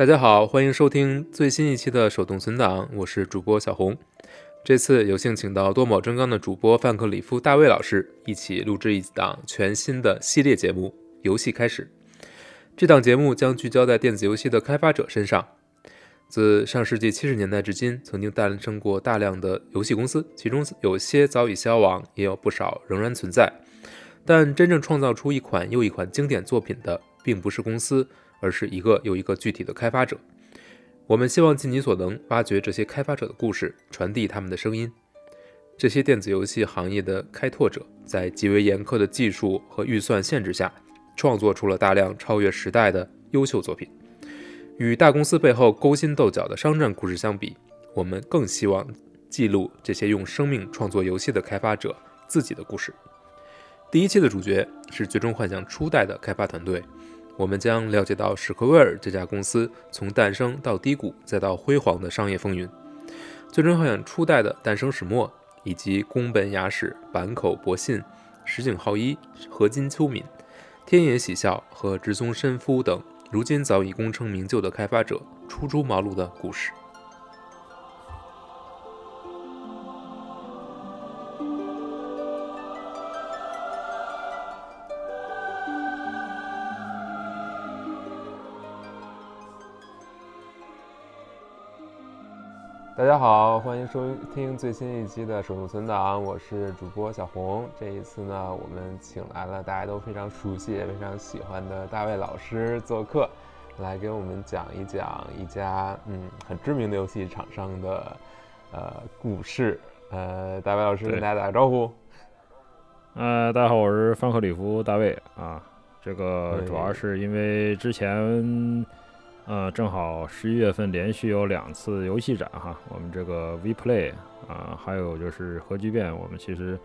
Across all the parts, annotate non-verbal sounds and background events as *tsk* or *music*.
大家好，欢迎收听最新一期的手动存档，我是主播小红。这次有幸请到多宝真刚的主播范克里夫大卫老师一起录制一档全新的系列节目《游戏开始》。这档节目将聚焦在电子游戏的开发者身上。自上世纪七十年代至今，曾经诞生过大量的游戏公司，其中有些早已消亡，也有不少仍然存在。但真正创造出一款又一款经典作品的，并不是公司，而是一个又一个具体的开发者。我们希望尽你所能，挖掘这些开发者的故事，传递他们的声音。这些电子游戏行业的开拓者，在极为严苛的技术和预算限制下，创作出了大量超越时代的优秀作品。与大公司背后勾心斗角的商战故事相比，我们更希望记录这些用生命创作游戏的开发者自己的故事。第一期的主角是《最终幻想》初代的开发团队，我们将了解到史克威尔这家公司从诞生到低谷再到辉煌的商业风云，《最终幻想》初代的诞生始末，以及宫本雅史、坂口博信、石井浩一、河津秋敏、天野喜孝和直松伸夫等。如今早已功成名就的开发者初出茅庐的故事。大家好，欢迎收听最新一期的手动存档，我是主播小红。这一次呢，我们请来了大家都非常熟悉、也非常喜欢的大卫老师做客，来给我们讲一讲一家嗯很知名的游戏厂商的呃故事。呃，大卫老师跟大家打个招呼。呃，大家好，我是范克里夫大卫啊。这个主要是因为之前。呃，正好十一月份连续有两次游戏展哈，我们这个 VPlay 啊，还有就是核聚变，我们其实，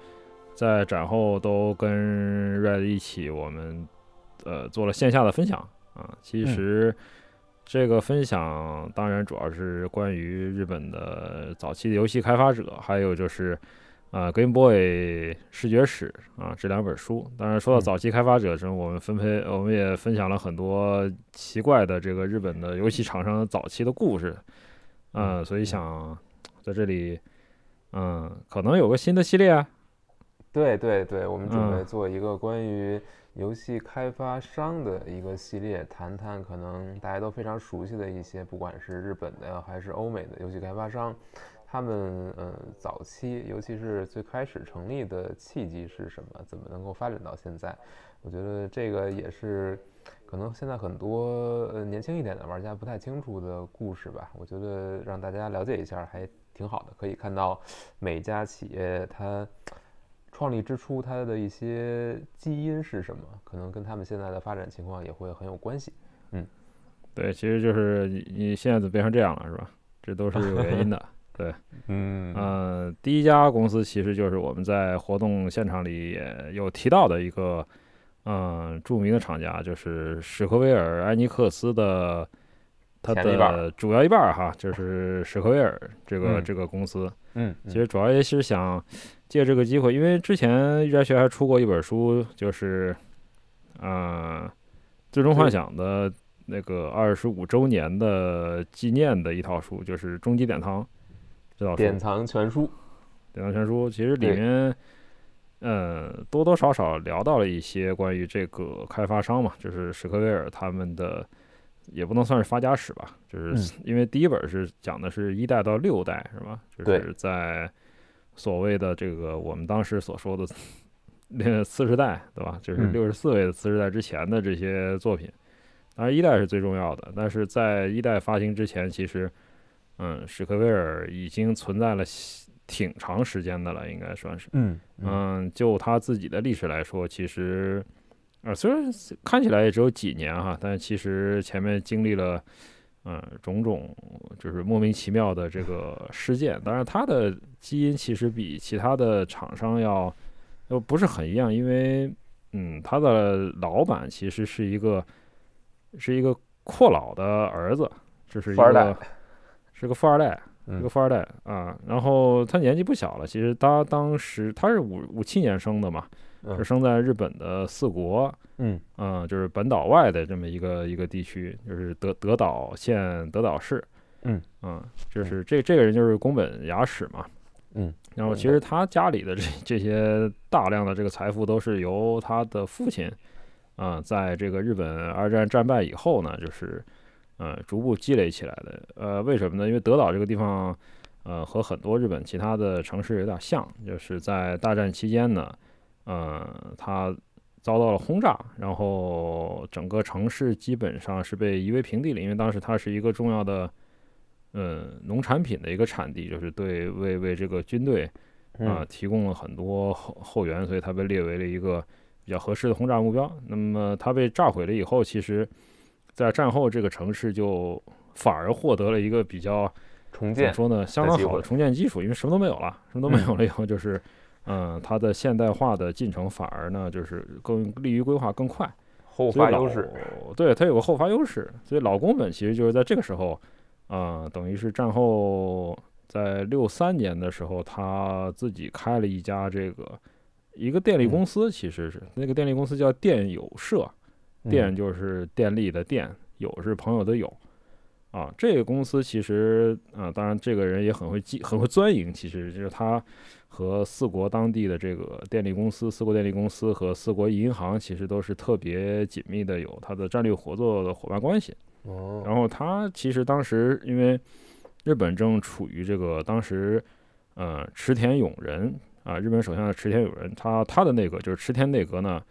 在展后都跟 Red 一起，我们呃做了线下的分享啊。其实这个分享当然主要是关于日本的早期的游戏开发者，还有就是。啊，Game Boy 视觉史啊，这两本书。当然，说到早期开发者中，我们分配，我们也分享了很多奇怪的这个日本的游戏厂商早期的故事。嗯，所以想在这里，嗯，可能有个新的系列啊。对对对，我们准备做一个关于游戏开发商的一个系列，谈谈可能大家都非常熟悉的一些，不管是日本的还是欧美的游戏开发商。他们嗯，早期尤其是最开始成立的契机是什么？怎么能够发展到现在？我觉得这个也是可能现在很多呃年轻一点的玩家不太清楚的故事吧。我觉得让大家了解一下还挺好的。可以看到每家企业它创立之初它的一些基因是什么，可能跟他们现在的发展情况也会很有关系。嗯，对，其实就是你你现在怎么变成这样了，是吧？这都是有原因的。对，嗯呃，第一家公司其实就是我们在活动现场里也有提到的一个，嗯，著名的厂家，就是史克威尔艾尼克斯的，它的主要一半儿哈，就是史克威尔这个这个公司。嗯，其实主要也是想借这个机会，因为之前预言学还出过一本书，就是，嗯，最终幻想的那个二十五周年的纪念的一套书，就是终极典藏。典藏全书，典藏全书其实里面，嗯，多多少少聊到了一些关于这个开发商嘛，就是史克威尔他们的，也不能算是发家史吧，就是因为第一本是讲的是一代到六代是吧？就是在所谓的这个我们当时所说的那次世代，对吧？就是六十四位的次世代之前的这些作品，当然一代是最重要的，但是在一代发行之前，其实。嗯，史克威尔已经存在了挺长时间的了，应该算是。嗯嗯，就他自己的历史来说，其实，呃，虽然看起来也只有几年哈，但其实前面经历了，嗯，种种就是莫名其妙的这个事件。当然，他的基因其实比其他的厂商要，又不是很一样，因为，嗯，他的老板其实是一个，是一个阔老的儿子，就是一个。是个富二代一个富二代啊。然后他年纪不小了，其实他当时他是五五七年生的嘛，是生在日本的四国，嗯啊，就是本岛外的这么一个一个地区，就是德德岛县德岛市，嗯啊，就是这这个人就是宫本雅史嘛，嗯。然后其实他家里的这这些大量的这个财富都是由他的父亲，啊，在这个日本二战战败以后呢，就是，呃，逐步积累起来的。呃，为什么呢？因为德岛这个地方，呃，和很多日本其他的城市有点像，就是在大战期间呢，呃，它遭到了轰炸，然后整个城市基本上是被夷为平地了，因为当时它是一个重要的。呃，农产品的一个产地，就是对为为这个军队啊提供了很多后后援，所以它被列为了一个比较合适的轰炸目标。那么它被炸毁了以后，其实，在战后这个城市就反而获得了一个比较重建说呢相当好的重建基础，因为什么都没有了，什么都没有了以后，就是嗯，它的现代化的进程反而呢就是更利于规划更快，后发优势，对它有个后发优势，所以老宫本其实就是在这个时候。啊，等于是战后在六三年的时候，他自己开了一家这个一个电力公司，其实是那个电力公司叫电友社，电就是电力的电，友是朋友的友。啊，这个公司其实啊，当然这个人也很会记，很会钻营。其实就是他和四国当地的这个电力公司，四国电力公司和四国银行其实都是特别紧密的，有他的战略合作的伙伴关系。哦，然后他其实当时因为日本正处于这个当时，呃，池田勇人啊，日本首相的池田勇人，他他的内阁就是池田内阁呢，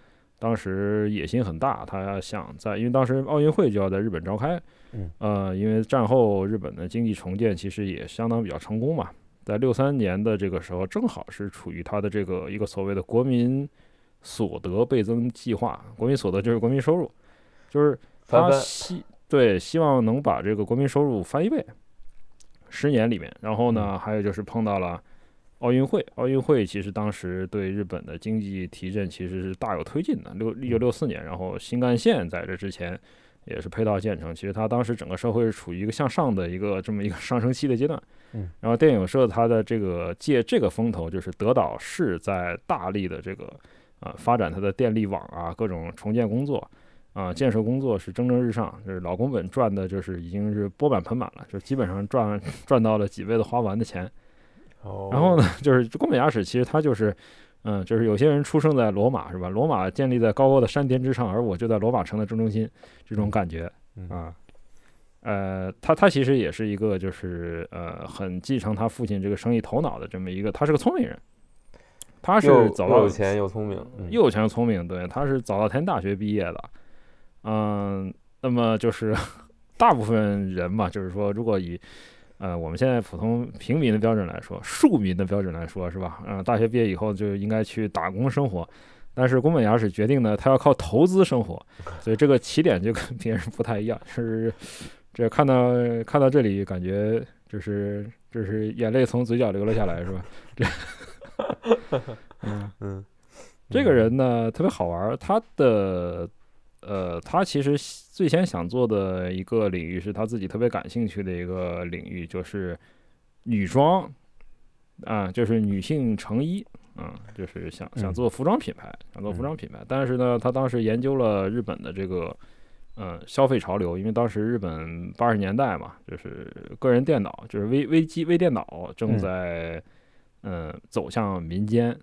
当时野心很大，他想在因为当时奥运会就要在日本召开，嗯，呃，因为战后日本的经济重建其实也相当比较成功嘛，在六三年的这个时候，正好是处于他的这个一个所谓的国民所得倍增计划，国民所得就是国民收入，就是他希。对，希望能把这个国民收入翻一倍，十年里面。然后呢，还有就是碰到了奥运会，奥运会其实当时对日本的经济提振其实是大有推进的。六一九六四年，然后新干线在这之前也是配套建成，其实它当时整个社会是处于一个向上的一个这么一个 *laughs* 上升期的阶段。嗯，然后电影社它的这个借这个风头，就是德岛市在大力的这个啊发展它的电力网啊，各种重建工作。啊，建设工作是蒸蒸日上，就是老宫本赚的，就是已经是钵满盆满了，就基本上赚赚到了几倍的花完的钱。哦，然后呢，就是宫本雅史，其实他就是，嗯，就是有些人出生在罗马是吧？罗马建立在高高的山巅之上，而我就在罗马城的正中心，这种感觉啊。呃，他他其实也是一个，就是呃，很继承他父亲这个生意头脑的这么一个，他是个聪明人。他是早稻有钱又聪明，又有钱又聪明，对，他是早稻田大学毕业的。嗯，那么就是 *laughs* 大部分人嘛，就是说，如果以呃我们现在普通平民的标准来说，庶民的标准来说，是吧？嗯，大学毕业以后就应该去打工生活，但是宫本雅史决定呢，他要靠投资生活，所以这个起点就跟别人不太一样。是这看到看到这里，感觉就是就是眼泪从嘴角流了下来，是吧？这，*laughs* 嗯嗯，这个人呢特别好玩，他的。呃，他其实最先想做的一个领域是他自己特别感兴趣的一个领域，就是女装啊，就是女性成衣啊，就是想想做服装品牌，想做服装品牌。但是呢，他当时研究了日本的这个嗯消费潮流，因为当时日本八十年代嘛，就是个人电脑，就是微微机、微电脑正在嗯走向民间。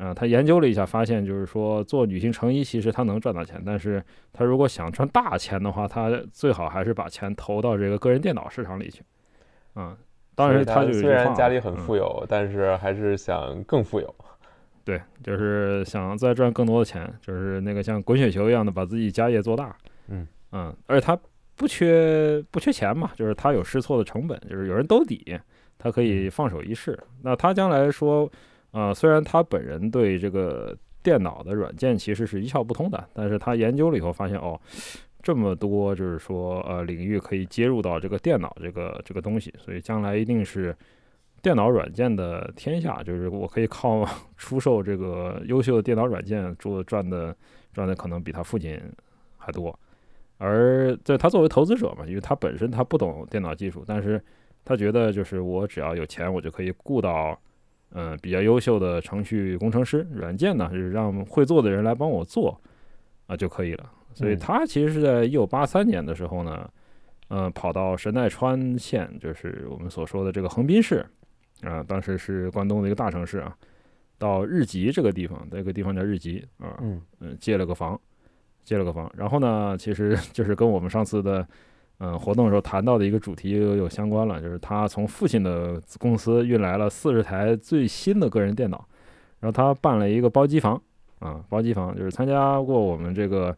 嗯，他研究了一下，发现就是说做女性成衣，其实他能赚到钱，但是他如果想赚大钱的话，他最好还是把钱投到这个个人电脑市场里去。嗯，当然他就虽然家里很富有，但是还是想更富有。对，就是想再赚更多的钱，就是那个像滚雪球一样的把自己家业做大。嗯嗯，而且他不缺不缺钱嘛，就是他有试错的成本，就是有人兜底，他可以放手一试。那他将来说。啊，虽然他本人对这个电脑的软件其实是一窍不通的，但是他研究了以后发现，哦，这么多就是说呃领域可以接入到这个电脑这个这个东西，所以将来一定是电脑软件的天下，就是我可以靠 *laughs* 出售这个优秀的电脑软件做赚的赚的可能比他父亲还多，而在他作为投资者嘛，因为他本身他不懂电脑技术，但是。他觉得就是我只要有钱，我就可以雇到嗯比较优秀的程序工程师，软件呢是让会做的人来帮我做啊就可以了。所以嗯他其实是在一九八三年的时候呢，呃，跑到神奈川县，就是我们所说的这个横滨市啊，当时是关东的一个大城市啊，到日吉这个地方，这个地方叫日吉啊，嗯嗯，借了个房，借了个房。然后呢，其实 *laughs* 就是跟我们上次的嗯、活动的时候谈到的一个主题有有相关了，就是他从父亲的公司运来了四十台最新的个人电脑，然后他办了一个包机房啊，包机房就是参加过我们这个。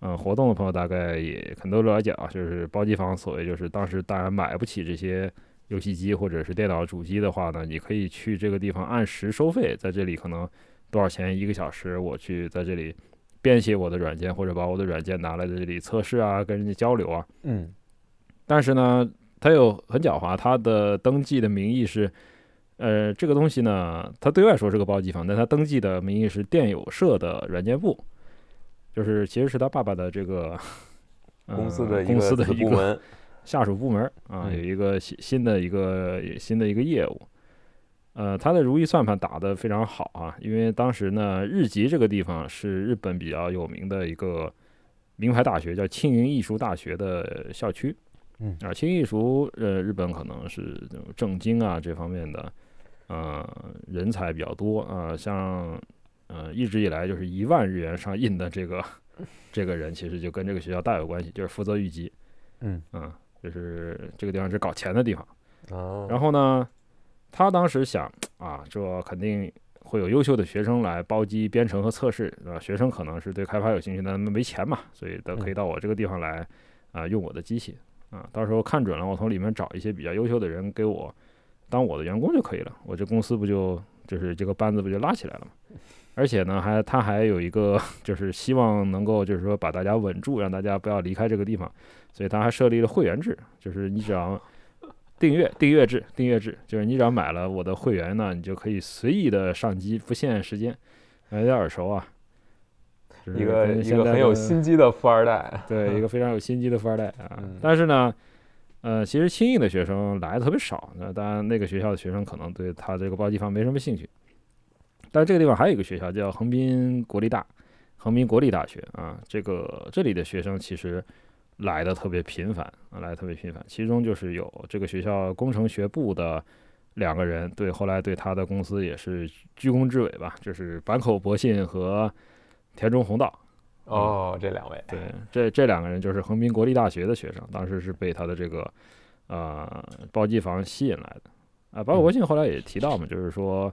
嗯，活动的朋友大概也很多了解啊，就是包机房，所谓就是当时当然买不起这些游戏机或者是电脑主机的话呢，你可以去这个地方按时收费，在这里可能多少钱一个小时，我去在这里编写我的软件，或者把我的软件拿来在这里测试啊，跟人家交流啊。嗯但是呢，他又很狡猾，他的登记的名义是，呃，这个东西呢，他对外说是个包机房，但他登记的名义是电友社的软件部，就是其实是他爸爸的这个。呃公司的一公个司的一个下属部门啊，嗯有一个新新的一个新的一个业务。呃，他的如意算盘打得非常好啊，因为当时呢，日吉这个地方是日本比较有名的一个名牌大学，叫庆云艺术大学的校区。嗯啊，庆应艺术，呃，日本可能是这种政经啊这方面的，呃，人才比较多啊、像呃一直以来就是一万日元上印的这个 *laughs* 这个人，其实就跟这个学校大有关系，就是负责预级。嗯啊，就是这个地方是搞钱的地方。哦，然后呢，他当时想啊，这肯定会有优秀的学生来包机编程和测试，啊，学生可能是对开发有兴趣，但他们没钱嘛，所以都可以嗯到我这个地方来啊，用我的机器啊，到时候看准了，我从里面找一些比较优秀的人给我当我的员工就可以了，我这公司不就就是这个班子不就拉起来了吗？而且呢，还他还有一个就是希望能够就是说把大家稳住，让大家不要离开这个地方，所以他还设立了会员制，就是你只要订阅订阅制订阅制，就是你只要买了我的会员呢，你就可以随意的上机，不限时间，有点耳熟啊。就是一个一个很有心机的富二代，*laughs* 对，一个非常有心机的富二代啊。嗯但是呢，呃，其实轻易的学生来的特别少。那当然，那个学校的学生可能对他这个包机房没什么兴趣。但这个地方还有一个学校叫横滨国立大，横滨国立大学啊。这个这里的学生其实来的特别频繁啊，来的特别频繁。其中就是有这个学校工程学部的两个人，对，后来对他的公司也是居功至伟吧，就是坂口博信和田中弘道。哦，这两位，对，这这两个人就是横滨国立大学的学生，当时是被他的这个呃包机房吸引来的。啊，包括国信后来也提到嘛，就是说，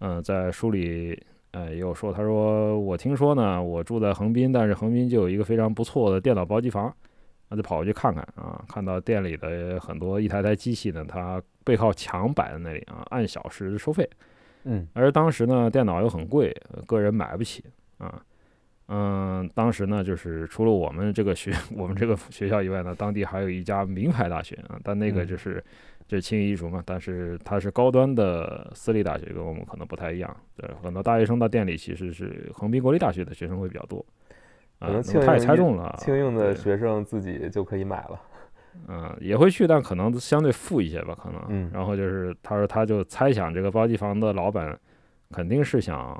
嗯、在书里呃也有说，他说我听说呢，我住在横滨，但是横滨就有一个非常不错的电脑包机房，那就跑过去看看啊，看到店里的很多一台台机器呢，它背靠墙摆在那里啊，按小时收费。嗯而当时呢，电脑又很贵，呃个人买不起啊。嗯，当时呢，就是除了我们这个学 *laughs* 我们这个学校以外呢，当地还有一家名牌大学啊，但那个嗯就是这轻艺艺术嘛，但是它是高端的私立大学，跟我们可能不太一样。对，很多大学生到店里其实是横滨国立大学的学生会比较多。啊，可能他也猜中了，庆应的学生自己就可以买了，*laughs* 嗯，也会去，但可能相对富一些吧，可能。嗯然后就是他说，他就猜想这个包机房的老板肯定是想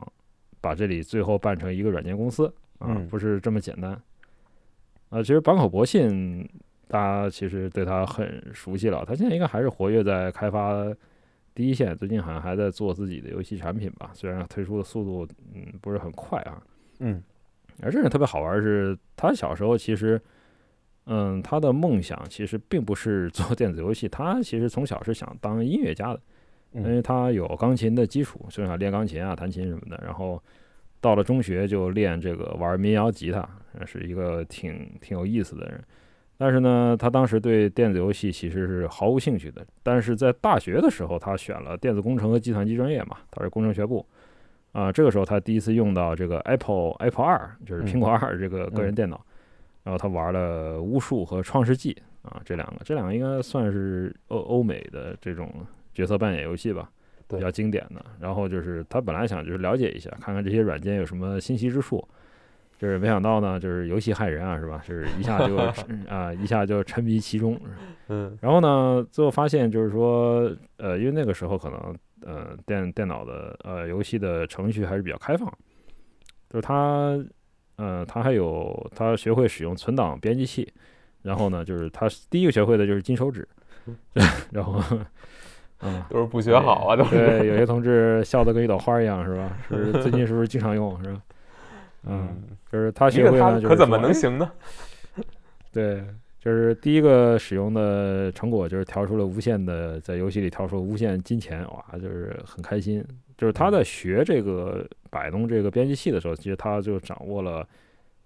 把这里最后办成一个软件公司啊，嗯不是这么简单。啊，其实坂口博信，大家其实对他很熟悉了，他现在应该还是活跃在开发第一线，最近好像还在做自己的游戏产品吧，虽然推出的速度嗯不是很快啊。嗯而这人特别好玩儿是，他小时候其实，嗯，他的梦想其实并不是做电子游戏，他其实从小是想当音乐家的，因嗯为他有钢琴的基础，从小练钢琴啊、弹琴什么的，然后到了中学就练这个玩民谣吉他，呃是一个挺挺有意思的人。但是呢，他当时对电子游戏其实是毫无兴趣的。但是在大学的时候，他选了电子工程和计算机专业嘛，他是工程学部。啊，这个时候他第一次用到这个 Apple Apple 二，就是苹果二这个个人电脑，然后他玩了巫术和创世纪啊这两个，这两个应该算是欧欧美的这种角色扮演游戏吧，比较经典的。然后就是他本来想就是了解一下，看看这些软件有什么新奇之处，就是没想到呢，就是游戏害人啊，是吧？就是一下就 *laughs* 啊，一下就沉迷其中。嗯，然后呢，最后发现就是说，呃，因为那个时候可能，呃，电电脑的呃游戏的程序还是比较开放，就是他，呃，他还有他学会使用存档编辑器，然后呢，就是他第一个学会的就是金手指，*laughs* 然后，嗯，都是不学好啊，都是。对，有些同志笑得跟一朵花一样，是吧？*laughs* 是最近是不是经常用，是吧？嗯，就是他学会呢，可怎么能行呢？*laughs* 对，就是第一个使用的成果就是调出了无限的，在游戏里调出无限金钱，哇，就是很开心。就是他在学这个摆弄这个编辑器的时候，其实他就掌握了，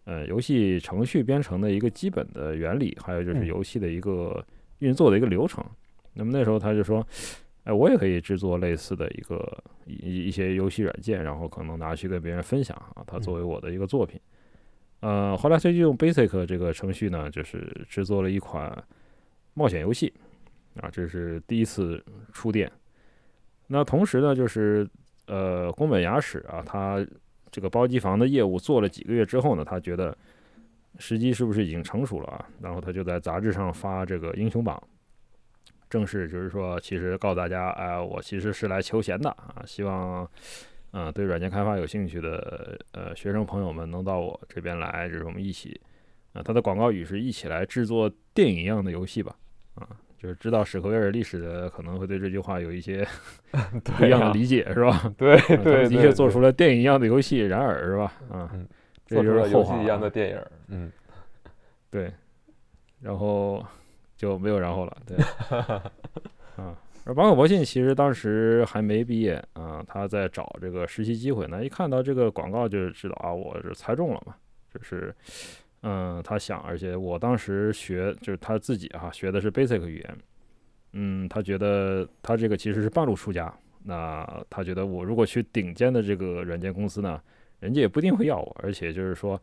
呃，游戏程序编程的一个基本的原理，还有就是游戏的一个运作的一个流程。那么那时候他就说。哎，我也可以制作类似的一个一一些游戏软件，然后可能拿去跟别人分享啊，它作为我的一个作品。呃，后来他就用 Basic 这个程序呢，就是制作了一款冒险游戏啊，这是第一次触电。那同时呢，就是呃宫本雅史啊，他这个包机房的业务做了几个月之后呢，他觉得时机是不是已经成熟了啊？然后他就在杂志上发这个英雄榜。正式就是说，其实告诉大家，哎，我其实是来求贤的啊，希望，嗯，对软件开发有兴趣的呃学生朋友们能到我这边来，就是我们一起，啊，它的广告语是一起来制作电影一样的游戏吧，啊，就是知道史克威尔历史的可能会对这句话有一些 *laughs* 不一样的理解，是吧？*laughs* 对对，的确做出了电影一样的游戏，然而，是吧？啊，做出了游戏一样的电影，嗯，对，然后。就没有然后了，对，啊，*laughs* 而坂口博信其实当时还没毕业啊，他在找这个实习机会呢，一看到这个广告就知道啊，我是猜中了嘛，就是，嗯，他想，而且我当时学就是他自己哈学的是 Basic 语言，嗯，他觉得他这个其实是半路出家，那他觉得我如果去顶尖的这个软件公司呢，人家也不一定会要我，而且就是说。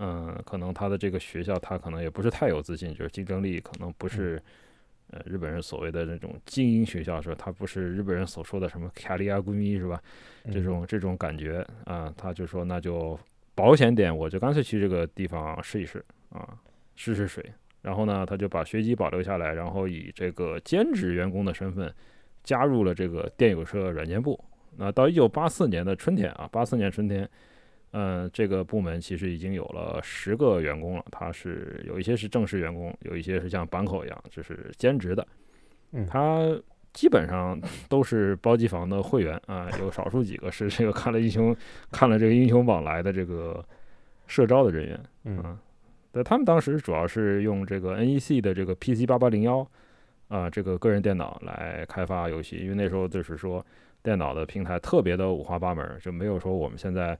嗯，可能他的这个学校，他可能也不是太有自信，就是竞争力可能不是，呃，日本人所谓的那种精英学校，是吧？他不是日本人所说的什么卡利亚闺蜜，是吧？这种这种感觉啊，他就说那就保险点，我就干脆去这个地方试一试啊，试试水。然后呢，他就把学籍保留下来，然后以这个兼职员工的身份加入了这个电友社软件部。那到一九八四年的春天啊，八四年春天。嗯，这个部门其实已经有了十个员工了。他是有一些是正式员工，有一些是像板口一样，就是兼职的。嗯，他基本上都是包机房的会员啊，有少数几个是这个看了英雄看了这个英雄榜来的这个社招的人员。嗯，对，他们当时主要是用这个 NEC 的这个 PC 八八零幺啊这个个人电脑来开发游戏，因为那时候就是说电脑的平台特别的五花八门，就没有说我们现在。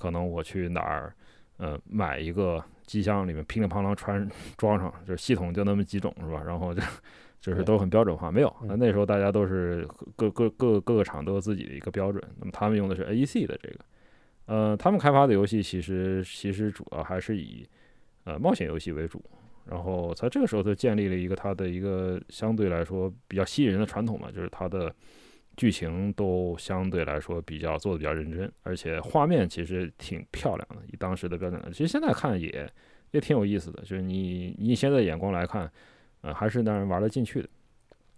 可能我去哪儿，呃，买一个机箱里面乒里乓啷穿装上，就是系统就那么几种是吧？然后就就是都很标准化，没有。那那时候大家都是各各各各个厂都有自己的一个标准。那么他们用的是 AEC 的这个，呃，他们开发的游戏其实其实主要还是以呃冒险游戏为主。然后在这个时候就建立了一个它的一个相对来说比较吸引人的传统嘛，就是它的。剧情都相对来说比较做的比较认真，而且画面其实挺漂亮的，以当时的标准，其实现在看也也挺有意思的。就是你你现在眼光来看，呃，还是让人玩得进去的。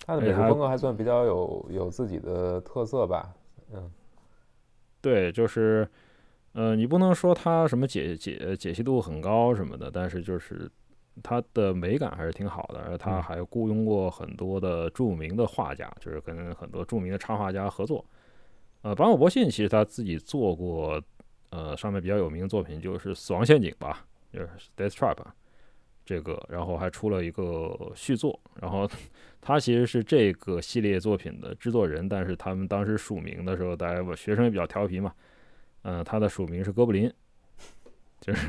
他的美术风格还算比较有有自己的特色吧？嗯，对，就是，呃，你不能说他什么解解解析度很高什么的，但是就是。它的美感还是挺好的，而他还雇佣过很多的著名的画家，就是跟很多著名的插画家合作。呃，坂口博信其实他自己做过，呃，上面比较有名的作品就是《死亡陷阱》吧，就是《Death Trap》这个，然后还出了一个续作。然后 *laughs* 他其实是这个系列作品的制作人，但是他们当时署名的时候，大家学生也比较调皮嘛，嗯，他的署名是哥布林，就是。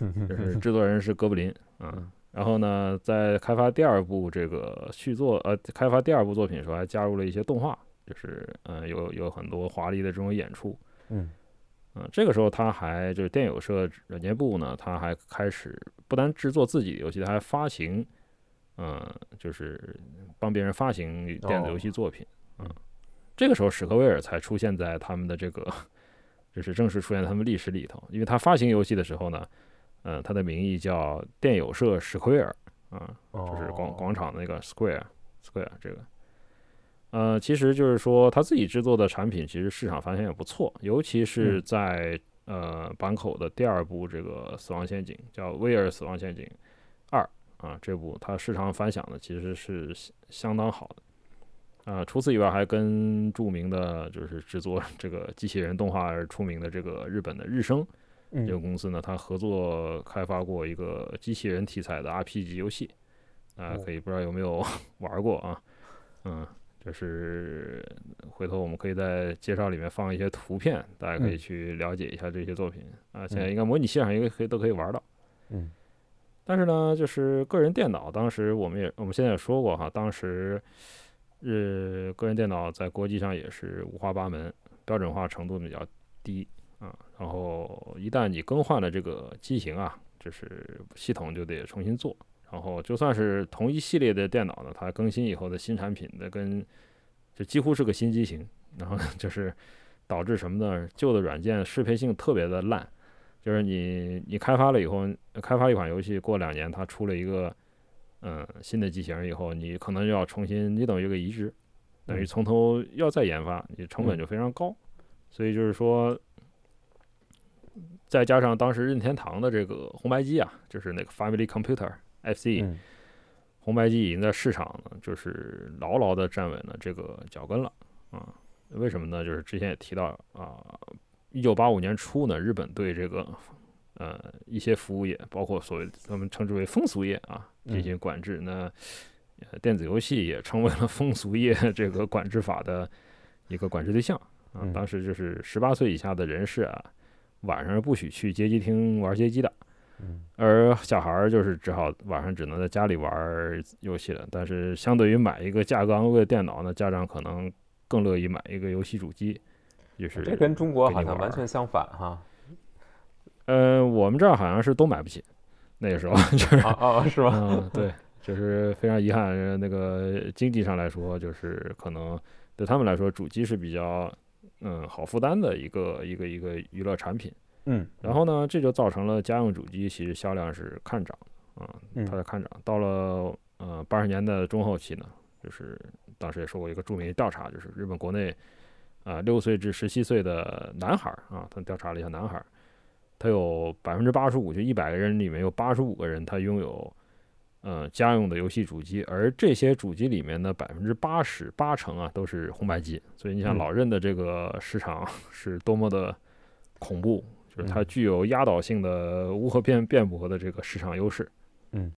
*laughs* 就是制作人是哥布林，嗯，然后呢，在开发第二部这个续作，呃，开发第二部作品的时候，还加入了一些动画，就是嗯，有有很多华丽的这种演出，嗯，嗯，这个时候他还就是电友社软件部呢，他还开始不单制作自己的游戏，他还发行，嗯，就是帮别人发行电子游戏作品，嗯，这个时候史克威尔才出现在他们的这个 *laughs* 就是正式出现在他们历史里头。因为他发行游戏的时候呢，嗯，他的名义叫电友社 Square 啊，就是广哦广场的那个 Square Square 这个。呃，其实就是说他自己制作的产品，其实市场反响也不错，尤其是嗯在、呃坂口的第二部这个《死亡陷阱》叫《威尔死亡陷阱二》啊，这部它市场反响呢其实是相相当好的。啊、除此以外，还跟著名的就是制作这个机器人动画而出名的这个日本的日升这个嗯公司呢，它合作开发过一个机器人题材的 RPG 游戏，啊、哦可以不知道有没有 *laughs* 玩过啊？嗯，就是回头我们可以在介绍里面放一些图片，大家可以嗯去了解一下这些作品啊。现在嗯应该模拟器上应该可以都可以玩到。嗯但是呢，就是个人电脑，当时我们也我们现在也说过哈，当时呃个人电脑在国际上也是五花八门，标准化程度比较低啊。然后一旦你更换了这个机型啊，就是系统就得重新做。然后就算是同一系列的电脑呢，它更新以后的新产品的跟就几乎是个新机型，然后就是导致什么呢？旧的软件适配性特别的烂。就是你你开发了以后，开发一款游戏，过两年它出了一个嗯新的机型以后，你可能又要重新，你等于一个移植，等于嗯从头要再研发，你成本嗯就非常高。所以就是说，再加上当时任天堂的这个红白机啊，就是那个 Family Computer FC，、嗯红白机已经在市场呢，就是牢牢的站稳了这个脚跟了啊。为什么呢？就是之前也提到啊，一九八五年初呢，日本对这个呃一些服务业，包括所谓他们称之为风俗业啊进行管制。那呃电子游戏也成为了风俗业这个管制法的一个管制对象啊嗯。当时就是十八岁以下的人士啊，晚上不许去街机厅玩街机的。嗯而小孩儿就是只好晚上只能在家里玩儿游戏了。但是相对于买一个价格昂贵的电脑呢，家长可能更乐意买一个游戏主机，就是这跟中国好像完全相反哈。呃，我们这儿好像是都买不起，那个时候 *laughs* 就是啊啊，是吧？嗯，对，就是非常遗憾，呃那个经济上来说，就是可能对他们来说，主机是比较嗯好负担的一个一个一个娱乐产品。嗯，然后呢，这就造成了家用主机其实销量是看涨啊，嗯它在看涨。到了呃八十年代的中后期呢，就是当时也说过一个著名的调查，就是日本国内啊六岁至十七岁的男孩儿啊，他调查了一下男孩儿，他有百分之八十五，就一百个人里面有八十五个人他拥有呃家用的游戏主机，而这些主机里面的百分之八十八成啊都是红白机，所以你想嗯。老任的这个市场 *laughs* 是多么的恐怖。就是它嗯。具有压倒性的无可辩辩驳的这个市场优势。嗯，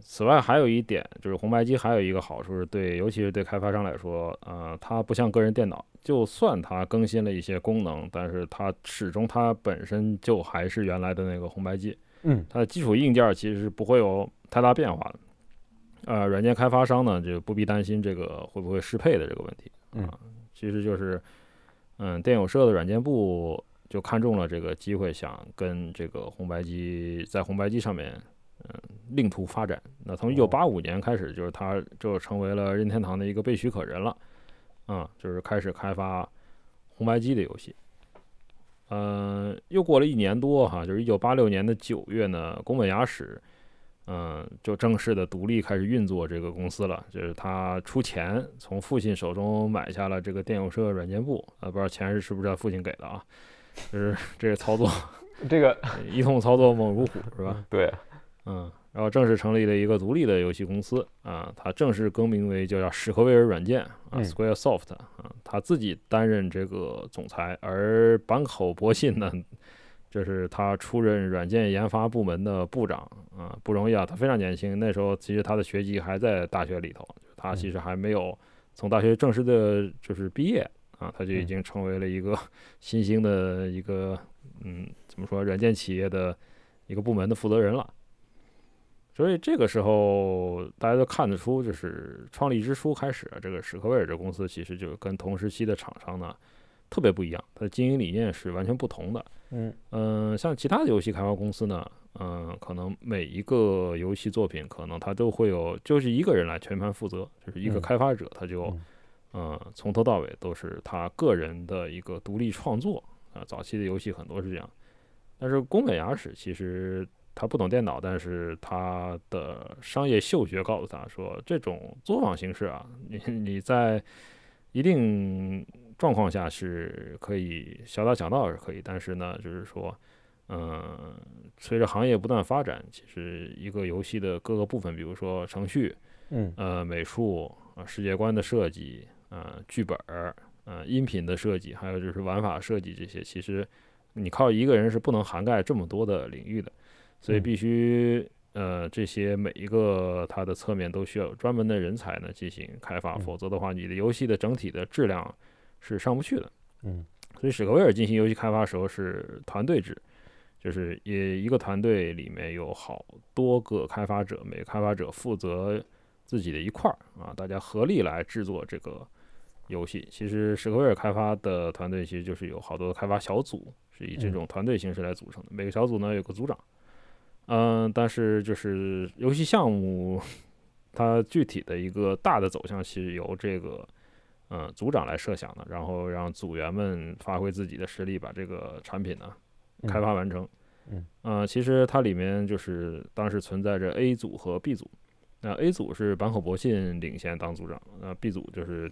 此外还有一点就是红白机还有一个好处是对，尤其是对开发商来说，呃，它不像个人电脑，就算它更新了一些功能，但是它始终它本身就还是原来的那个红白机，嗯。它的基础硬件其实是不会有太大变化的。呃，软件开发商呢就不必担心这个会不会适配的这个问题嗯啊，其实就是，嗯，电友社的软件部就看中了这个机会，想跟这个红白机在红白机上面，嗯，另图发展。那从一九八五年开始，就是他就成为了任天堂的一个被许可人了，啊、就是开始开发红白机的游戏。嗯，又过了一年多哈，就是一九八六年的九月呢，宫本雅史，嗯，就正式的独立开始运作这个公司了。就是他出钱从父亲手中买下了这个电友社软件部，啊，不知道钱是是不是他父亲给的啊？就是 *laughs* 这个操作 *laughs* 这个一通操作猛如虎，是吧？*laughs* 对，嗯，然后正式成立了一个独立的游戏公司啊，它正式更名为就叫史克威尔软件啊嗯，Square Soft 啊，他自己担任这个总裁，而坂口博信呢，就是他出任软件研发部门的部长啊，不容易啊，他非常年轻，那时候其实他的学籍还在大学里头，他其实还没有从大学正式的就是毕业啊，他就已嗯经成为了一个 *laughs* 新兴的一个嗯，怎么说软件企业的一个部门的负责人了。所以这个时候，大家都看得出，就是创立之初开始啊，这个史克威尔这公司其实就跟同时期的厂商呢特别不一样，它的经营理念是完全不同的。嗯。嗯，像其他的游戏开发公司呢，嗯，可能每一个游戏作品可能他都会有，就是一个人来全盘负责，就是一个嗯。开发者，他就嗯。嗯从头到尾都是他个人的一个独立创作，啊，早期的游戏很多是这样。但是宫本雅史其实他不懂电脑，但是他的商业嗅觉告诉他说，这种作坊形式啊，你你在一定状况下是可以小打小闹是可以，但是呢，就是说，嗯，随着行业不断发展，其实一个游戏的各个部分，比如说程序，嗯呃，美术啊、世界观的设计，呃，剧本儿，呃，音频的设计，还有就是玩法设计这些，其实你靠一个人是不能涵盖这么多的领域的，所以嗯必须呃这些每一个它的侧面都需要有专门的人才呢进行开发，嗯否则的话，你的游戏的整体的质量是上不去的。嗯所以史克威尔进行游戏开发的时候是团队制，就是也一个团队里面有好多个开发者，每个开发者负责自己的一块儿啊，大家合力来制作这个游戏。其实史克威尔开发的团队其实就是有好多开发小组，是以这嗯种团队形式来组成的。每个小组呢有个组长，嗯，但是就是游戏项目 *laughs* 它具体的一个大的走向是由这个。嗯，组长来设想的，然后让组员们发挥自己的实力，把这个产品呢嗯开发完成。嗯，呃，其实它里面就是当时存在着 A 组和 B 组。那 A 组是坂口博信领衔当组长，那 B 组就是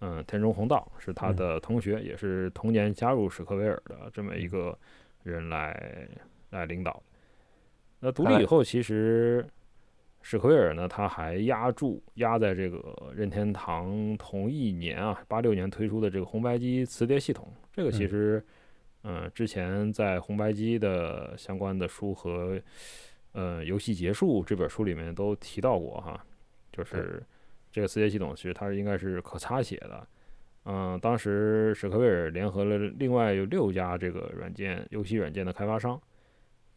嗯田中弘道是他嗯的同学，也是同年加入史克威尔的这么一个人来来领导。那独立以后，其实史克威尔呢，他还压注压在这个任天堂同一年啊，八六年推出的这个红白机磁碟系统。这个其嗯实，嗯、之前在红白机的相关的书和呃游戏结束这本书里面都提到过哈，就是这个磁碟系统其实它应该是可擦写的。嗯、当时史克威尔联合了另外有六家这个软件游戏软件的开发商，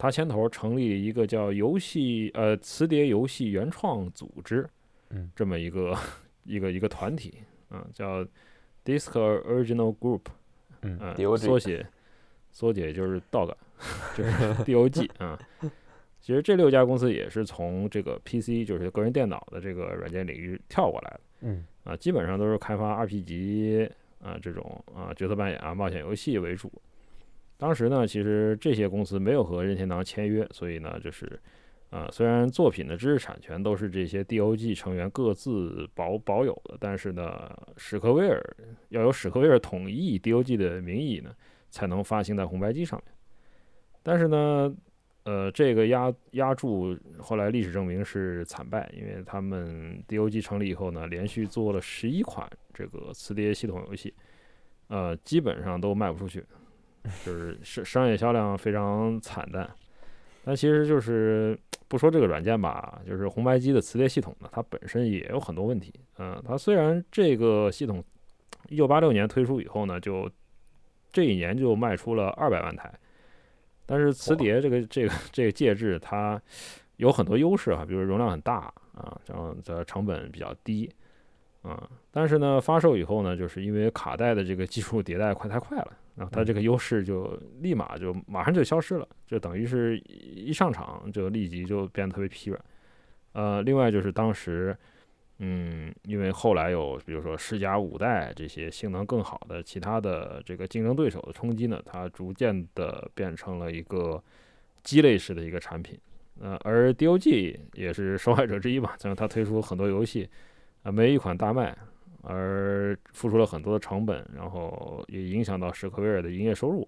他牵头成立一个叫游戏呃磁碟游戏原创组织，嗯，这么一个一个一个团体，*laughs* 嗯，叫 Disc Original Group，嗯缩写缩写就是 DOG，就是 DOG *laughs* 啊。其实这六家公司也是从这个 PC，就是个人电脑的这个软件领域跳过来的嗯啊，基本上都是开发 RPG 啊这种啊角色扮演啊冒险游戏为主。当时呢，其实这些公司没有和任天堂签约，所以呢，就是啊，虽然作品的知识产权都是这些 DOG 成员各自保保有的，但是呢，史克威尔要有史克威尔统一 DOG 的名义呢，才能发行在红白机上面。但是呢，呃，这个压压注后来历史证明是惨败，因为他们 DOG 成立以后呢，连续做了十一款这个磁碟系统游戏，呃，基本上都卖不出去，就是商商业销量非常惨淡。但其实就是不说这个软件吧，就是红白机的磁碟系统呢，它本身也有很多问题。嗯、它虽然这个系统一九八六年推出以后呢，就这一年就卖出了二百万台，但是磁碟这个这个这个介质它有很多优势啊，比如容量很大啊，然后的成本比较低啊，但是呢发售以后呢，就是因为卡带的这个技术迭代快太快了，然后它这个优势就立马就马上就消失了，就等于是一上场就立即就变得特别疲软。呃，另外就是当时。嗯，因为后来有比如说世嘉五代这些性能更好的其他的这个竞争对手的冲击呢，它逐渐的变成了一个鸡肋式的一个产品。呃，而 DOG 也是受害者之一吧，像它推出很多游戏，啊、没一款大卖，而付出了很多的成本，然后也影响到史克威尔的营业收入。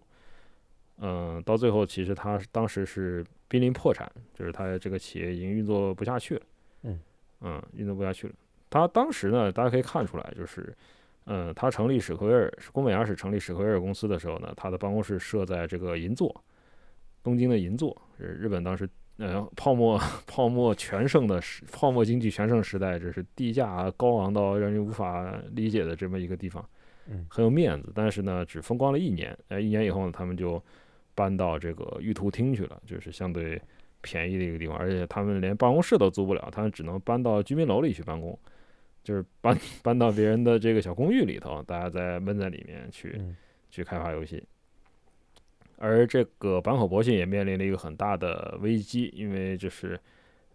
嗯、到最后其实他当时是濒临破产，就是他这个企业已经运作不下去了。嗯嗯，运作不下去了。他当时呢，大家可以看出来，就是，嗯，他成立史克威尔，宫本雅史成立史克威尔公司的时候呢，他的办公室设在这个银座，东京的银座，是日本当时呃泡沫 *laughs* 泡沫全盛的时，泡沫经济全盛时代，这是地价高昂到让人无法理解的这么一个地方，嗯很有面子。但是呢，只风光了一年，呃，一年以后呢，他们就搬到这个玉图厅去了，就是相对便宜的一个地方，而且他们连办公室都租不了，他们只能搬到居民楼里去办公，就是搬 *laughs* 搬到别人的这个小公寓里头，大家在闷在里面去嗯去开发游戏。而这个坂口博信也面临了一个很大的危机，因为就是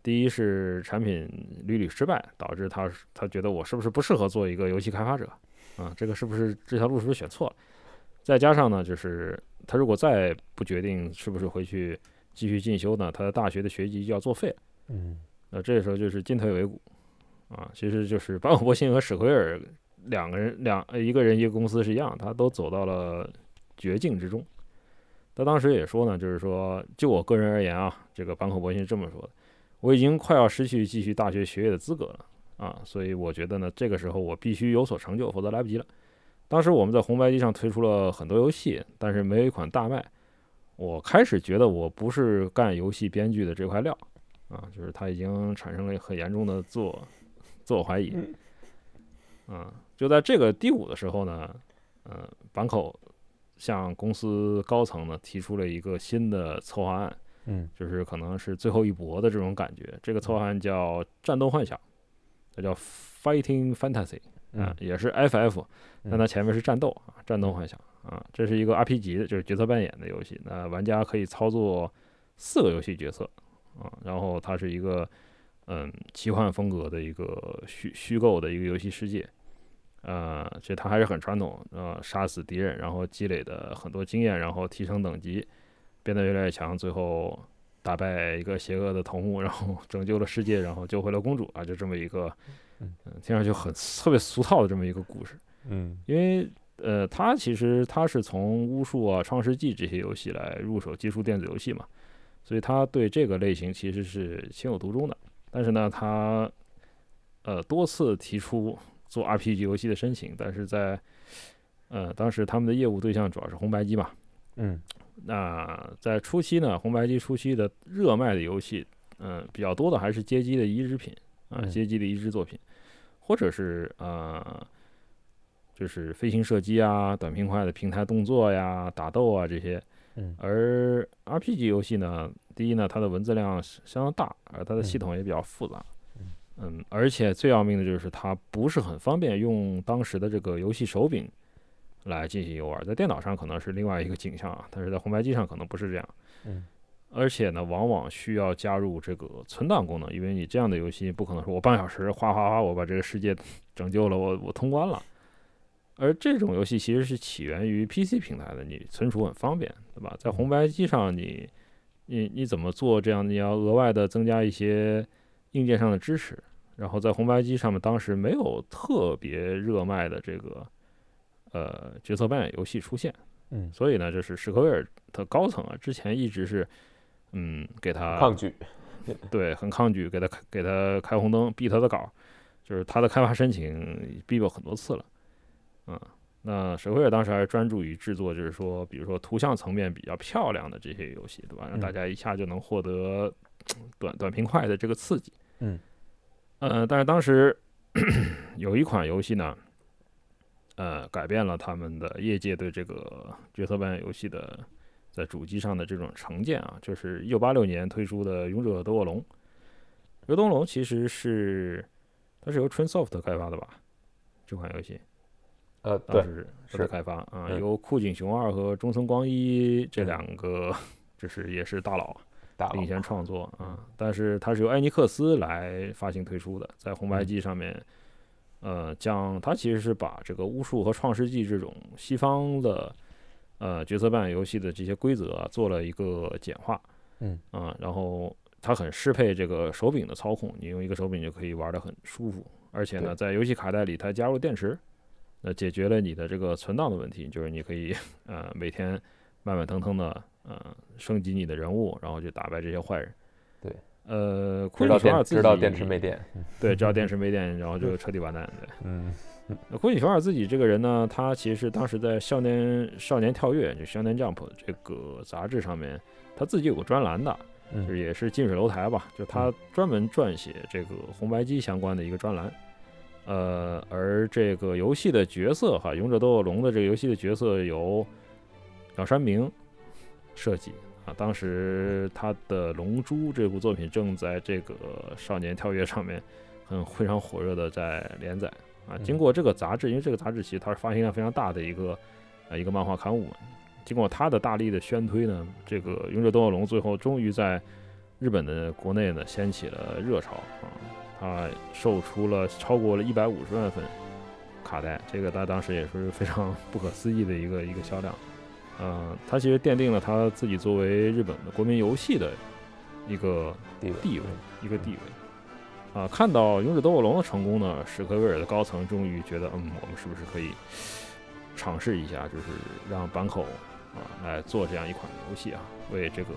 第一是产品屡屡失败，导致他他觉得我是不是不适合做一个游戏开发者啊？这个是不是这条路是不是选错了？再加上呢，就是他如果再不决定是不是回去继续进修呢，他的大学的学籍就要作废。嗯，那这时候就是进退维谷啊，其实就是坂口博信和史奎尔两个人两一个人一个公司是一样，他都走到了绝境之中。他当时也说呢，就是说就我个人而言啊，这个坂口博信这么说的，我已经快要失去继续大学学业的资格了啊，所以我觉得呢，这个时候我必须有所成就，否则来不及了。当时我们在红白机上推出了很多游戏，但是没有一款大卖。我开始觉得我不是干游戏编剧的这块料，啊，就是他已经产生了很严重的自我自我怀疑。啊，就在这个低谷的时候呢，呃，坂口向公司高层呢提出了一个新的策划案，嗯，就是可能是最后一搏的这种感觉。这个策划案叫《战斗幻想》，它叫 Fighting Fantasy。啊，也是 FF，但它前面是战斗啊，战斗幻想啊，这是一个 RPG 的就是角色扮演的游戏。那玩家可以操作四个游戏角色啊，然后它是一个嗯奇幻风格的一个虚虚构的一个游戏世界。呃，其实他还是很传统，呃，杀死敌人，然后积累的很多经验，然后提升等级，变得越来越强，最后打败一个邪恶的头目，然后 *laughs* 拯救了世界，然后救回了公主啊，就这么一个。嗯，听上去很特别俗套的这么一个故事，嗯，因为呃，他其实他是从巫术啊、创世纪这些游戏来入手接触电子游戏嘛，所以他对这个类型其实是情有独钟的。但是呢，他呃多次提出做 RPG 游戏的申请，但是在呃当时他们的业务对象主要是红白机嘛，嗯，那在初期呢，红白机初期的热卖的游戏，嗯，比较多的还是街机的移植品啊，街机的移植作品。或者是呃，就是飞行射击啊、短平快的平台动作呀、打斗啊这些。嗯。而 RPG 游戏呢，第一呢，它的文字量相当大，而它的系统也比较复杂。嗯。嗯，而且最要命的就是它不是很方便用当时的这个游戏手柄来进行游玩，在电脑上可能是另外一个景象啊，但是在红白机上可能不是这样。嗯。而且呢，往往需要加入这个存档功能，因为你这样的游戏不可能说我半小时哗哗哗，我把这个世界拯救了，我我通关了。而这种游戏其实是起源于 PC 平台的，你存储很方便，对吧？在红白机上，你你你怎么做这样？你要额外的增加一些硬件上的支持。然后在红白机上面，当时没有特别热卖的这个呃角色扮演游戏出现，嗯，所以呢，就是史克威尔的高层啊，之前一直是。嗯，给他抗拒，对，很抗拒，给他开给他开红灯，逼他的稿，就是他的开发申请逼过很多次了。嗯，那史克威尔当时还是专注于制作，就是说，比如说图像层面比较漂亮的这些游戏，对吧？让大家一下就能获得 *tsk* 短短平快的这个刺激。嗯，呃，但是当时 *clears throat* 有一款游戏呢，呃，改变了他们的业界对这个角色扮演游戏的。在主机上的这种成见啊，就是一九八六年推出的《勇者斗恶龙》。《勇者斗恶龙》其实是它是由 Trainsoft 开发的吧？这款游戏，呃，当时，是开发啊，由酷井雄二和中村光一这两个，*laughs* 就是也是大佬领衔创作啊。但是它是由艾尼克斯来发行推出的，在红白机上面，呃，将它其实是把这个巫术和创世纪这种西方的。呃，角色扮演游戏的这些规则做了一个简化，嗯啊，然后它很适配这个手柄的操控，你用一个手柄就可以玩得很舒服。而且呢，在游戏卡带里它加入电池，那解决了你的这个存档的问题，就是你可以 *laughs* 呃每天慢慢腾腾的呃升级你的人物，然后去打败这些坏人。对，呃，知道电知道电池没电，*laughs* 对，知道电池没电，然后就彻底完蛋。对，*laughs* 嗯。那宫崎雄二自己这个人呢，他其实当时在《少年少年跳跃》就《少年 Jump》这个杂志上面，他自己有个专栏的，就是也是近水楼台吧，就他专门撰写这个红白机相关的一个专栏。呃，而这个游戏的角色哈，《勇者斗恶龙》的这个游戏的角色由鸟山明设计啊。当时他的《龙珠》这部作品正在这个《少年跳跃》上面很非常火热的在连载。啊，经过这个杂志，因为这个杂志其实它是发行量非常大的一个呃一个漫画刊物嘛。经过他的大力的宣推呢，这个《勇者斗恶龙》最后终于在日本的国内呢掀起了热潮啊。它售出了超过了一百五十万份卡带，这个在当时也是非常不可思议的一个一个销量。呃，它其实奠定了它自己作为日本的国民游戏的一个地位一个地位。啊，看到《勇者斗恶龙》的成功呢，史克威尔的高层终于觉得，嗯，我们是不是可以尝试一下，就是让坂口啊来做这样一款游戏啊，为这个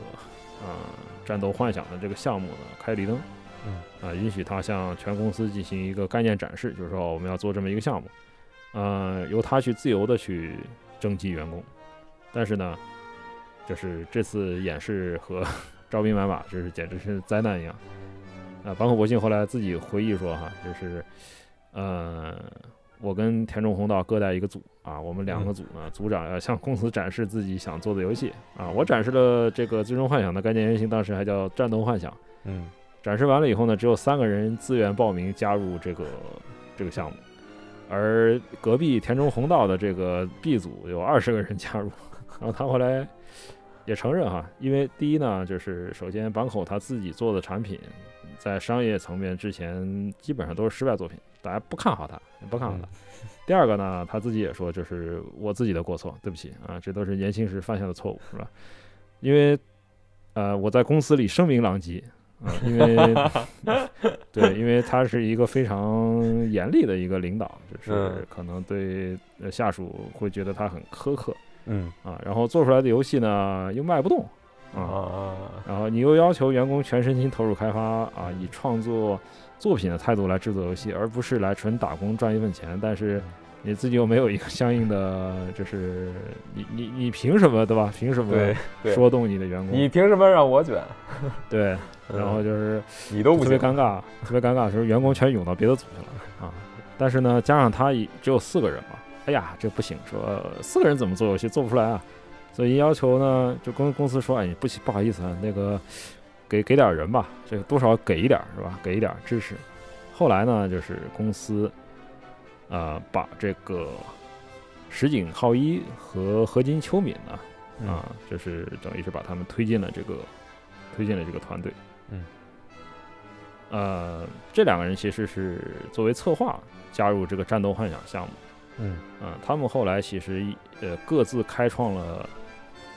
啊战斗幻想的这个项目呢开绿灯，嗯，啊，允许他向全公司进行一个概念展示，就是说我们要做这么一个项目，呃，由他去自由的去征集员工，但是呢，就是这次演示和 *laughs* 招兵买马，这是简直是灾难一样。啊，坂口博信后来自己回忆说，哈，就是，呃，我跟田中弘道各带一个组啊，我们两个组呢，组长要向公司展示自己想做的游戏啊。我展示了这个《最终幻想》的概念原型，当时还叫《战斗幻想》。嗯，展示完了以后呢，只有三个人自愿报名加入这个这个项目，而隔壁田中弘道的这个 B 组有二十个人加入，然后他后来也承认哈，因为第一呢，就是首先坂口他自己做的产品。在商业层面之前基本上都是失败作品，大家不看好他，不看好他。第二个呢，他自己也说，就是我自己的过错，对不起啊，这都是年轻时犯下的错误，是吧？因为呃，我在公司里声名狼藉啊，因为 *laughs* 对，因为他是一个非常严厉的一个领导，就是可能对下属会觉得他很苛刻，嗯啊，然后做出来的游戏呢又卖不动。啊，然后你又要求员工全身心投入开发啊，以创作作品的态度来制作游戏，而不是来纯打工赚一份钱。但是你自己又没有一个相应的，就是你你你凭什么对吧？凭什么说动你的员工？你凭什么让我卷？*laughs* 对，然后就是你都特别尴尬，特别尴尬的时候，员工全涌到别的组去了啊。但是呢，加上他一只有四个人嘛，哎呀，这不行，说四个人怎么做游戏做不出来啊？所以要求呢，就跟公司说，哎，不行不好意思啊，那个给给点人吧，这个多少给一点是吧？给一点支持。后来呢，就是公司啊，把这个石井浩一和河金秋敏呢，啊，就是等于是把他们推进了这个推进了这个团队。嗯。呃，这两个人其实是作为策划加入这个战斗幻想项目。嗯。嗯，他们后来其实呃各自开创了。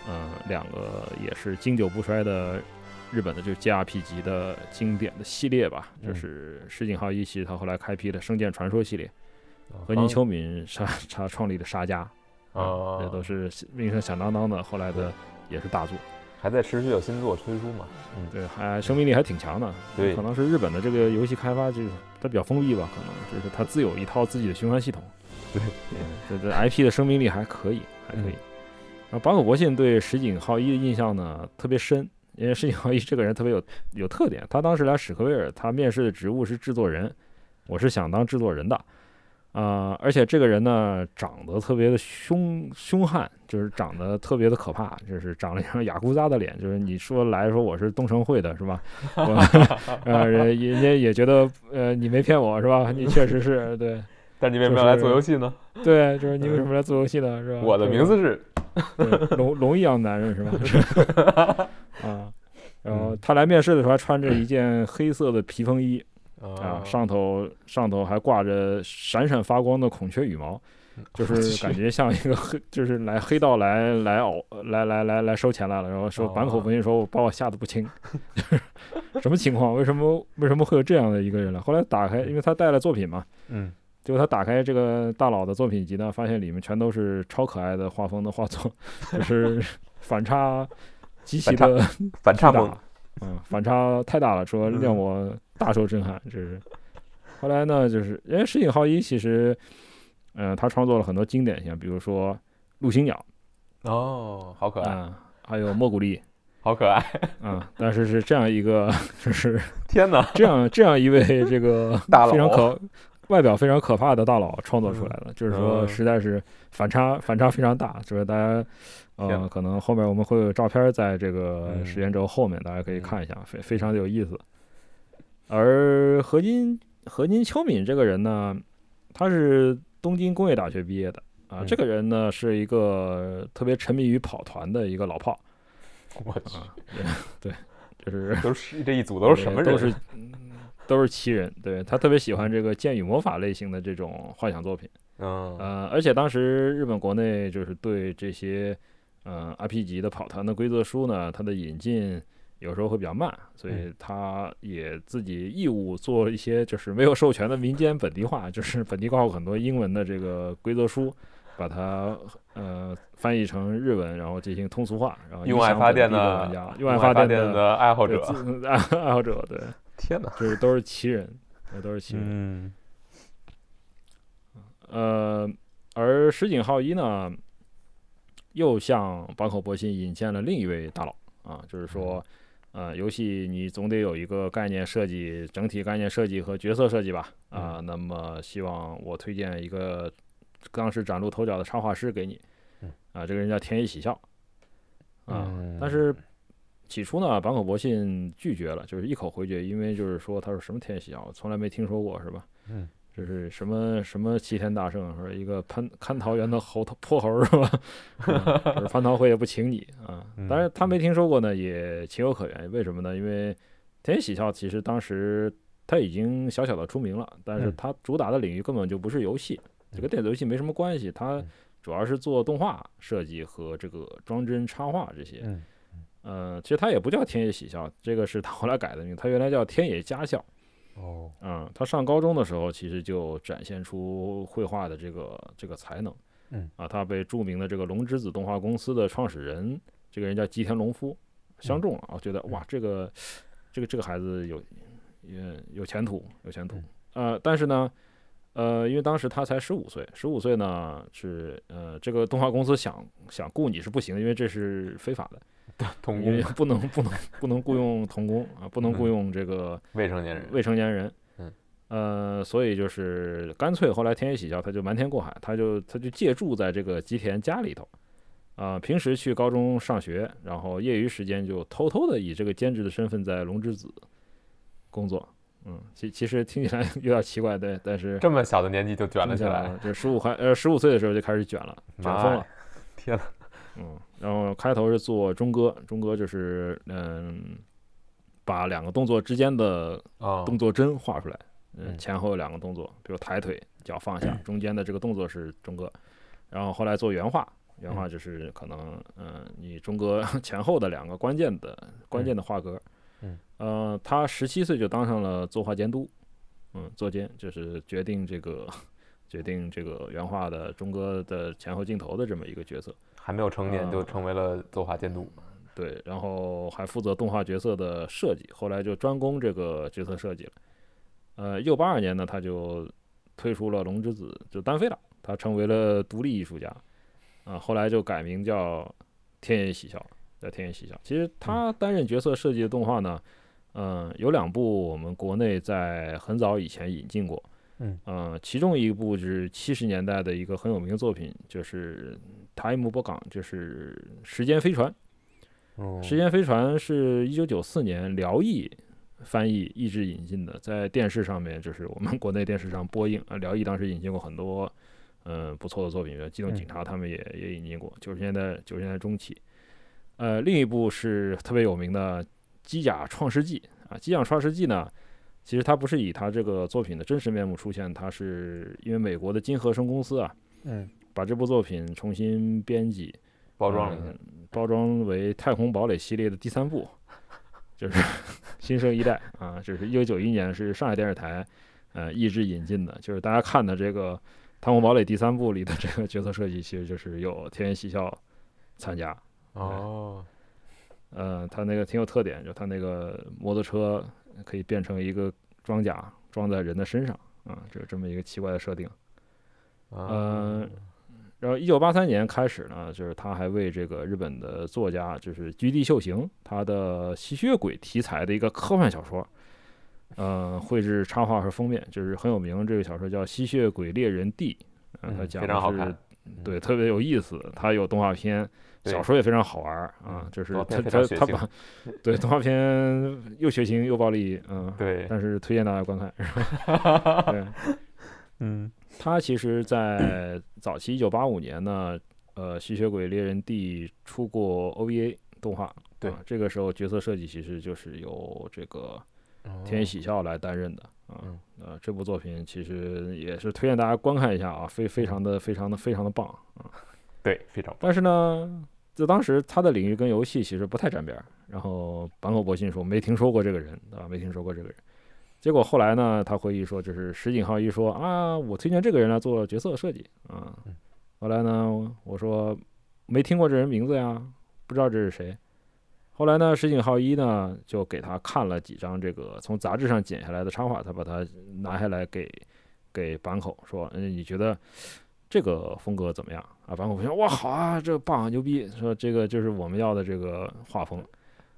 嗯，两个也是经久不衰的日本的就是 JRP 级的经典的系列吧，就是石井浩一系他后来开辟的《圣剑传说》系列，和金秋敏沙他创立的沙家，啊，这都是名声响当当的，后来的也是大作，还在持续有新作推出嘛？嗯，对，还生命力还挺强的，对，可能是日本的这个游戏开发就是它比较封闭吧，可能就是它自有一套自己的循环系统，对，这这 IP 的生命力还可以，还可以。然后坂口博信对石井浩一的印象呢特别深，因为石井浩一这个人特别有有特点。他当时来史克威尔，他面试的职务是制作人，我是想当制作人的，啊，而且这个人呢长得特别的凶凶悍，就是长得特别的可怕，就是长了一张 *laughs* 雅库扎的脸，就是你说来说我是东城会的是吧？*laughs* 呃，人家也觉得呃你没骗我是吧？你确实是对。但你为什么要来做游戏呢？对，就是你为什么来做游戏呢？是吧？我的名字是龙龙一样男人是吧？*laughs* 啊，然后他来面试的时候还穿着一件黑色的皮风衣啊，上头上头还挂着闪闪发光的孔雀羽毛，就是感觉像一个黑，*laughs* 就是来黑道来来熬来来来来收钱来了。然后说板口文信说我把我吓得不轻，*laughs* 什么情况？为什么为什么会有这样的一个人呢？后来打开，因为他带了作品嘛，嗯。结果他打开这个大佬的作品集呢，发现里面全都是超可爱的画风的画作，*laughs* 就是反差极其的反差大，嗯，反差太大了，说让我大受震撼。这是后来呢，就是因为石井浩一其实，嗯，他创作了很多经典像比如说陆星鸟，哦，好可爱，还有莫古力，好可爱，嗯，但是是这样一个，就是天哪，这样这样一位这个大非常可。外表非常可怕的大佬创作出来的，就是说实在是反差反差非常大，就是大家呃可能后面我们会有照片在这个时间轴后面，大家可以看一下，非非常的有意思。而何金何金秋敏这个人呢，他是东京工业大学毕业的啊，这个人呢是一个特别沉迷于跑团的一个老炮。我去，*laughs* 对，就是都是这一组都是什么人？都是。都是奇人，对他特别喜欢这个剑与魔法类型的这种幻想作品，嗯，呃，而且当时日本国内就是对这些嗯级的跑团的规则书呢，它的引进有时候会比较慢，所以嗯。他也自己义务做了一些就是没有授权的民间本地化，就是本地化很多英文的这个规则书，把它呃翻译成日文，然后进行通俗化，然后用爱发电的的玩家，用爱发发电的爱好者，爱 *laughs* 爱好者，对，天哪！就是都是奇人，对都是奇人。嗯呃，而石井浩一呢，又向坂口博信引荐了另一位大佬啊，就是说，呃，游戏你总得有一个概念设计、整体概念设计和角色设计吧？啊，那么希望我推荐一个当时崭露头角的插画师给你嗯，啊，这个人叫田野喜孝，啊，嗯但是起初呢，坂口博信拒绝了，就是一口回绝，因为就是说他说什么天喜啊，我从来没听说过，是吧？嗯，这是什么什么齐天大圣，说一个蟠蟠桃园的猴头泼猴是吧？*laughs* 啊就是蟠桃会也不请你啊嗯。当然他没听说过呢，也情有可原。为什么呢？因为天喜笑其实当时他已经小小的出名了，但是嗯他主打的领域根本就不是游戏，这跟电子游戏没什么关系。他嗯主要是做动画设计和这个装帧插画这些。嗯呃，其实他也不叫天野喜孝，这个是他后来改的名，他原来叫天野家孝。哦嗯，他上高中的时候，其实就展现出绘画的这个这个才能。嗯啊，他被著名的这个龙之子动画公司的创始人，这个人叫吉田隆夫，相中了啊，觉得哇，这个这个这个孩子有有有前途，有前途。呃，但是呢，呃，因为当时他才十五岁，十五岁呢是呃，这个动画公司想想雇你是不行的，因为这是非法的，*laughs* 童工不能不能不能雇佣童工啊，不能雇嗯佣这个。未成年人，未成年人。嗯，呃，所以就是干脆后来天野喜孝他就瞒天过海，他就他就借住在这个吉田家里头，啊、平时去高中上学，然后业余时间就偷偷的以这个兼职的身份在龙之子工作。嗯，其其实听起来 *laughs* 有点奇怪，对，但是这么小的年纪就卷了起来，就十五还呃十五岁的时候就开始卷了，卷疯了。天哪！嗯，然后开头是做中歌，中歌就是嗯，把两个动作之间的啊，动作帧画出来，嗯，嗯前后两个动作，比如抬腿、脚放下，中间的这个动作是中歌，然后后来做原画，原画就是可能，嗯，你中哥 *laughs* 前后的两个关键的关键的画格，嗯，呃，他十七岁就当上了作画监督，嗯，作监就是决定这个 *laughs* 决定这个原画的中哥的前后镜头的这么一个角色。还没有成年就啊成为了作画监督，对，然后还负责动画角色的设计，后来就专攻这个角色设计了。呃，一九八二年呢，他就推出了《龙之子》，就单飞了，他成为了独立艺术家。啊、后来就改名叫天野喜孝，叫天野喜孝。其实他担任角色设计的动画呢，嗯、有两部我们国内在很早以前引进过。嗯呃，其中一部是七十年代的一个很有名的作品，就是《Time 波港》，就是《时间飞船》。嗯，《时间飞船》是一九九四年辽艺翻译译制引进的，在电视上面就是我们国内电视上播映啊。辽艺当时引进过很多嗯、呃不错的作品，比如《机动警察》，他们也也引进过。九十年代九十年代中期，呃，另一部是特别有名的《机甲创世纪》啊，《机甲创世纪》呢，其实他不是以他这个作品的真实面目出现，他是因为美国的金和声公司啊，嗯，把这部作品重新编辑，包装了嗯，包装为《太空堡垒》系列的第三部，就是 *laughs* 新生一代啊，这是一九九一年是上海电视台呃译制引进的，就是大家看的这个《太空堡垒》第三部里的这个角色设计，其实就是有天元喜孝参加。哦，呃，他那个挺有特点，就他那个摩托车可以变成一个装甲装在人的身上啊，这这么一个奇怪的设定。啊嗯然后，一九八三年开始呢，就是他还为这个日本的作家，就是居地秀行，他的吸血鬼题材的一个科幻小说，呃，绘制插画和封面，就是很有名。这个小说叫《吸血鬼猎人 D》，呃，他嗯讲的是非常好看，对，特别有意思。它有动画片，对小说也非常好玩儿啊嗯，就是他他他把对动画片又血腥又暴力，嗯，对，但是推荐大家观看。*laughs* 对，*laughs* 嗯。他其实，在早期一九八五年呢，呃，《吸血鬼猎人 D》出过 OVA 动画，对啊，这个时候角色设计其实就是由这个天野喜孝来担任的啊嗯，呃，这部作品其实也是推荐大家观看一下啊，非非常的非常的非常的棒啊。对，非常棒，但是呢，在当时他的领域跟游戏其实不太沾边儿。然后坂口博信说没听说过这个人，对吧？没听说过这个人。结果后来呢，他回忆说，就是石井浩一说啊，我推荐这个人来做角色设计啊。后来呢，我说没听过这人名字呀，不知道这是谁。后来呢，石井浩一呢就给他看了几张这个从杂志上剪下来的插画，他把它拿下来给给坂口说，嗯，你觉得这个风格怎么样啊？坂口说哇，好啊，这棒，牛逼，说这个就是我们要的这个画风。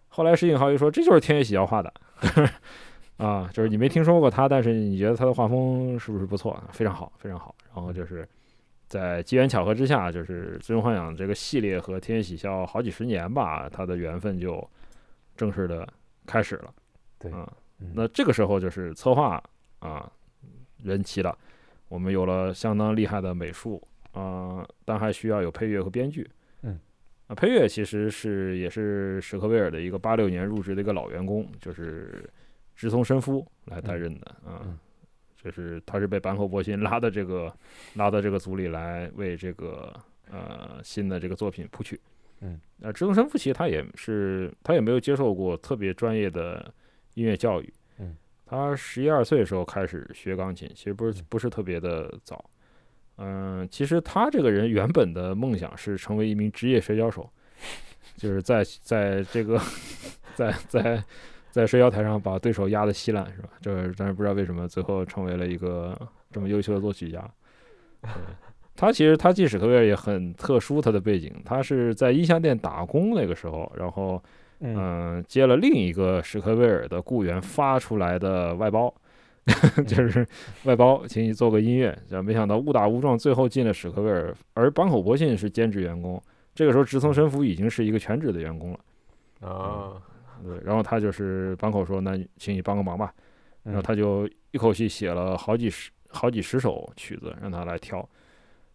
后来石井浩一说，这就是天野喜孝画的。*laughs* 啊，就是你没听说过他，但是你觉得他的画风是不是不错？非常好，非常好。然后就是在机缘巧合之下，就是《最终幻想》这个系列和天野喜孝好几十年吧，他的缘分就正式的开始了。对，啊，那这个时候就是策划啊人齐了，我们有了相当厉害的美术啊，但还需要有配乐和编剧。嗯，啊，配乐其实是也是史克威尔的一个八六年入职的一个老员工，就是。直松伸夫来担任的啊，就是他是被坂口博信拉到这个拉到这个组里来为这个呃新的这个作品谱曲。嗯，那直松伸夫其实他也是他也没有接受过特别专业的音乐教育。嗯，他十一二岁的时候开始学钢琴，其实不是不是特别的早。嗯，其实他这个人原本的梦想是成为一名职业摔跤手，就是在在这个 *laughs* 在在。在摔跤台上把对手压得稀烂，是吧？这但是不知道为什么最后成为了一个这么优秀的作曲家。他其实他进史克威尔也很特殊，他的背景，他是在音像店打工那个时候，然后嗯接了另一个史克威尔的雇员发出来的外包，*laughs* 就是外包，请你做个音乐。没想到误打误撞，最后进了史克威尔，而坂口博信是兼职员工。这个时候，直从神夫已经是一个全职的员工了。啊。对，然后他就是坂口说：“那请你帮个忙吧。”然后他就一口气写了好几十、好几十首曲子，让他来挑。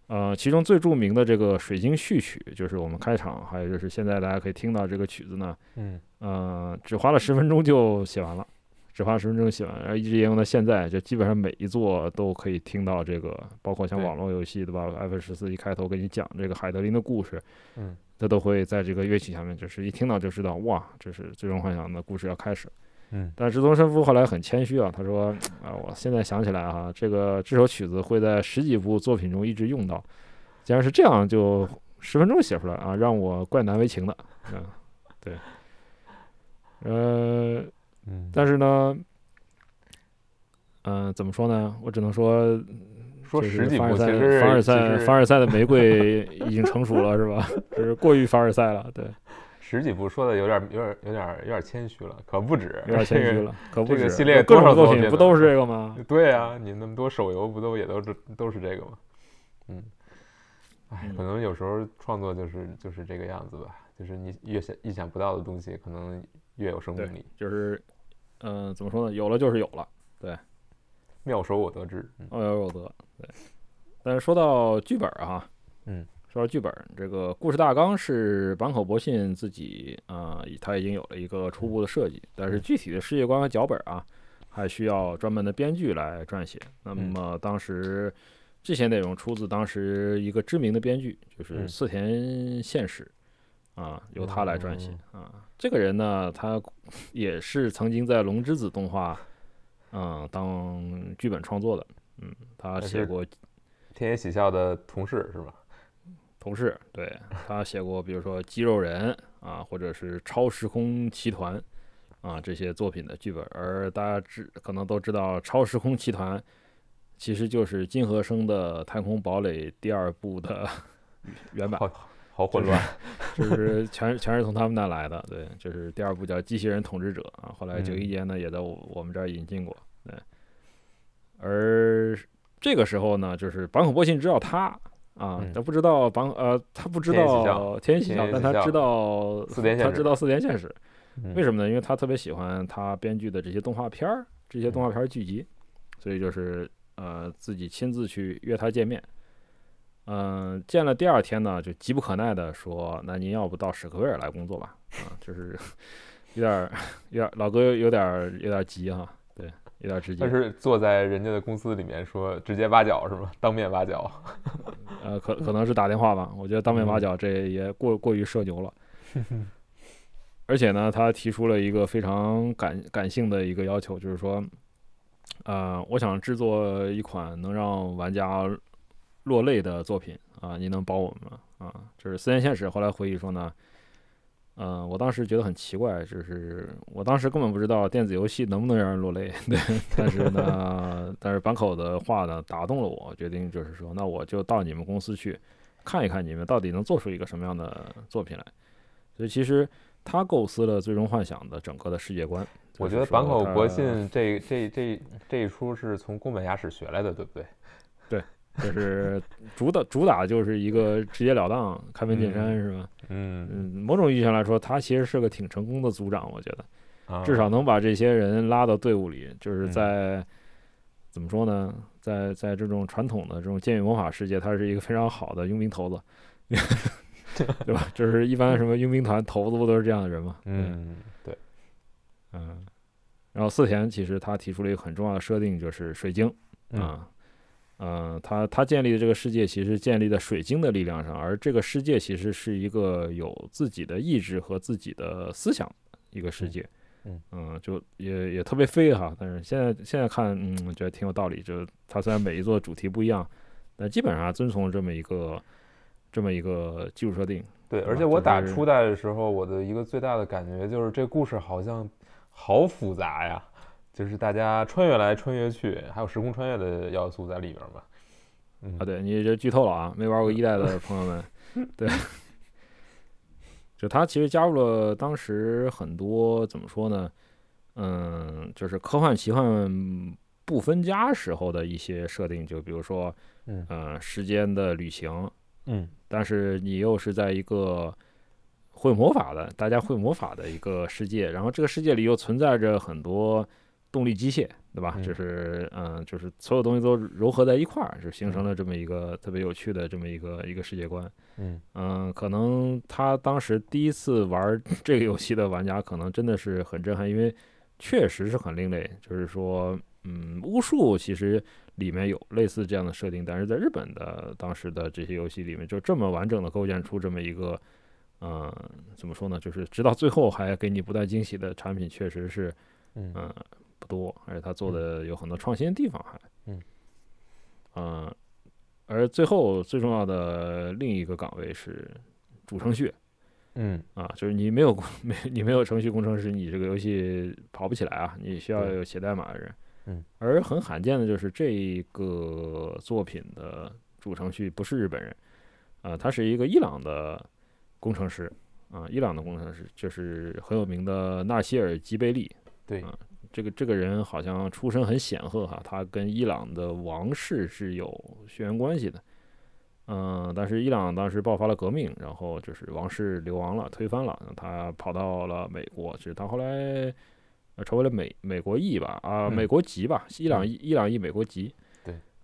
呃，其中最著名的这个《水晶序曲》，就是我们开场，还有就是现在大家可以听到这个曲子呢。嗯，呃，只花了十分钟就写完了，只花十分钟写完，然后一直沿用到现在，就基本上每一座都可以听到这个，包括像网络游戏对吧？F 十四一开头给你讲这个海德林的故事。嗯。他都会在这个乐曲下面，就是一听到就知道，哇，这是最终幻想的故事要开始。嗯，但是东神夫后来很谦虚啊，他说啊，我现在想起来啊，这个这首曲子会在十几部作品中一直用到。既然是这样，就十分钟写出来啊，让我怪难为情的。嗯，*laughs* 对，呃，但是呢，嗯，怎么说呢？我只能说。说十几部，其实凡尔赛凡尔赛的玫瑰已经成熟了，是吧？*laughs* 就是过于凡尔赛了，对。十几部说的有点有点有点有点谦虚了，可不止，有点谦虚了，可不止。这个系列各种作品不都是这个吗？对啊，你那么多手游不都也都是都是这个吗？嗯，哎，可能有时候创作就是就是这个样子吧，就是你越想意想不到的东西，可能越有生命力。就是，嗯，怎么说呢？有了就是有了，对。妙手我得之，妙手我得。对，但是说到剧本啊，嗯，说到剧本，这个故事大纲是坂口博信自己啊，他已经有了一个初步的设计，但是具体的世界观和脚本啊，还需要专门的编剧来撰写。那么当时这些内容出自当时一个知名的编剧，就是四田宪史啊，由他来撰写啊。这个人呢，他也是曾经在龙之子动画。嗯，当剧本创作的，嗯，他写过《天野喜孝》的同事是吧？同事，对他写过，比如说《肌肉人》啊，或者是《超时空奇团》啊这些作品的剧本。而大家知可能都知道，《超时空奇团》其实就是金和生的《太空堡垒》第二部的 *laughs* 原版。好混乱，就是 *laughs* 全全是从他们那来的，对，就是第二部叫《机器人统治者》啊，后来九一年呢也在我我们这儿引进过，对。而这个时候呢，就是坂口波信知道他啊，他不知道绑呃，他不知道天喜孝，但他知道他知道四田现实，为什么呢？因为他特别喜欢他编剧的这些动画片儿，这些动画片剧集，所以就是呃自己亲自去约他见面。嗯，见了第二天呢，就急不可耐的说：“那您要不到史克威尔来工作吧？”啊，就是 *laughs* 有点有点老哥有点有点急哈，对，有点直接。他是坐在人家的公司里面说直接挖角是吗？当面挖角？呃，可可能是打电话吧。我觉得当面挖角这也过过于社牛了。*laughs* 而且呢，他提出了一个非常感感性的一个要求，就是说，呃，我想制作一款能让玩家落泪的作品啊，你能帮我们吗？啊，就是四年现实后来回忆说呢。嗯，我当时觉得很奇怪，就是我当时根本不知道电子游戏能不能让人落泪，*laughs* 对。但是呢，但是坂口的话呢打动了我，决定就是说，那我就到你们公司去看一看，你们到底能做出一个什么样的作品来。所以其实他构思了《最终幻想》的整个的世界观。我觉得坂口国信这这这这一出是从宫本雅史学来的，对不对？对。就是主打主打就是一个直截了当、开门见山，是吧？嗯嗯，某种意义上来说，他其实是个挺成功的组长，我觉得，至少能把这些人拉到队伍里。就是在怎么说呢，在在这种传统的这种剑与魔法世界，他是一个非常好的佣兵头子，*laughs* 对吧？就是一般什么佣兵团头子不都是这样的人吗？嗯，对，嗯。然后四田其实他提出了一个很重要的设定，就是水晶啊。嗯，他他建立的这个世界其实建立在水晶的力量上，而这个世界其实是一个有自己的意志和自己的思想一个世界。嗯嗯，就也也特别飞哈，但是现在现在看，嗯，我觉得挺有道理。就它虽然每一座主题不一样，但基本上遵从这么一个这么一个技术设定。对，而且我打初代的时候，我的一个最大的感觉就是这故事好像好复杂呀。就是大家穿越来穿越去，还有时空穿越的要素在里边嘛？嗯啊，对你这剧透了啊！没玩过一代的朋友们，*laughs* 对，就他其实加入了当时很多怎么说呢？嗯，就是科幻奇幻不分家时候的一些设定，就比如说，嗯，时间的旅行，嗯，但是你又是在一个会魔法的，大家会魔法的一个世界，然后这个世界里又存在着很多。动力机械，对吧？就是嗯，就是所有东西都糅合在一块儿，就形成了这么一个特别有趣的这么一个一个世界观。嗯嗯，可能他当时第一次玩 *laughs* 这个游戏的玩家，可能真的是很震撼，因为确实是很另类。就是说，嗯，巫术其实里面有类似这样的设定，但是在日本的当时的这些游戏里面，就这么完整的构建出这么一个，嗯，怎么说呢？就是直到最后还给你不断惊喜的产品，确实是，嗯。不多，而且他做的有很多创新的地方，还嗯，嗯，而最后最重要的另一个岗位是主程序，嗯。啊，就是你没有没你没有程序工程师，你这个游戏跑不起来啊，你需要有写代码的人，嗯，而很罕见的就是这个作品的主程序不是日本人，啊，他是一个伊朗的工程师，啊，伊朗的工程师就是很有名的纳希尔吉贝利，对啊。这个这个人好像出身很显赫哈，他跟伊朗的王室是有血缘关系的，嗯，但是伊朗当时爆发了革命，然后就是王室流亡了，推翻了，他跑到了美国，其实他后来成为了美美国裔吧，啊，美国籍吧，伊朗裔伊朗裔美国籍。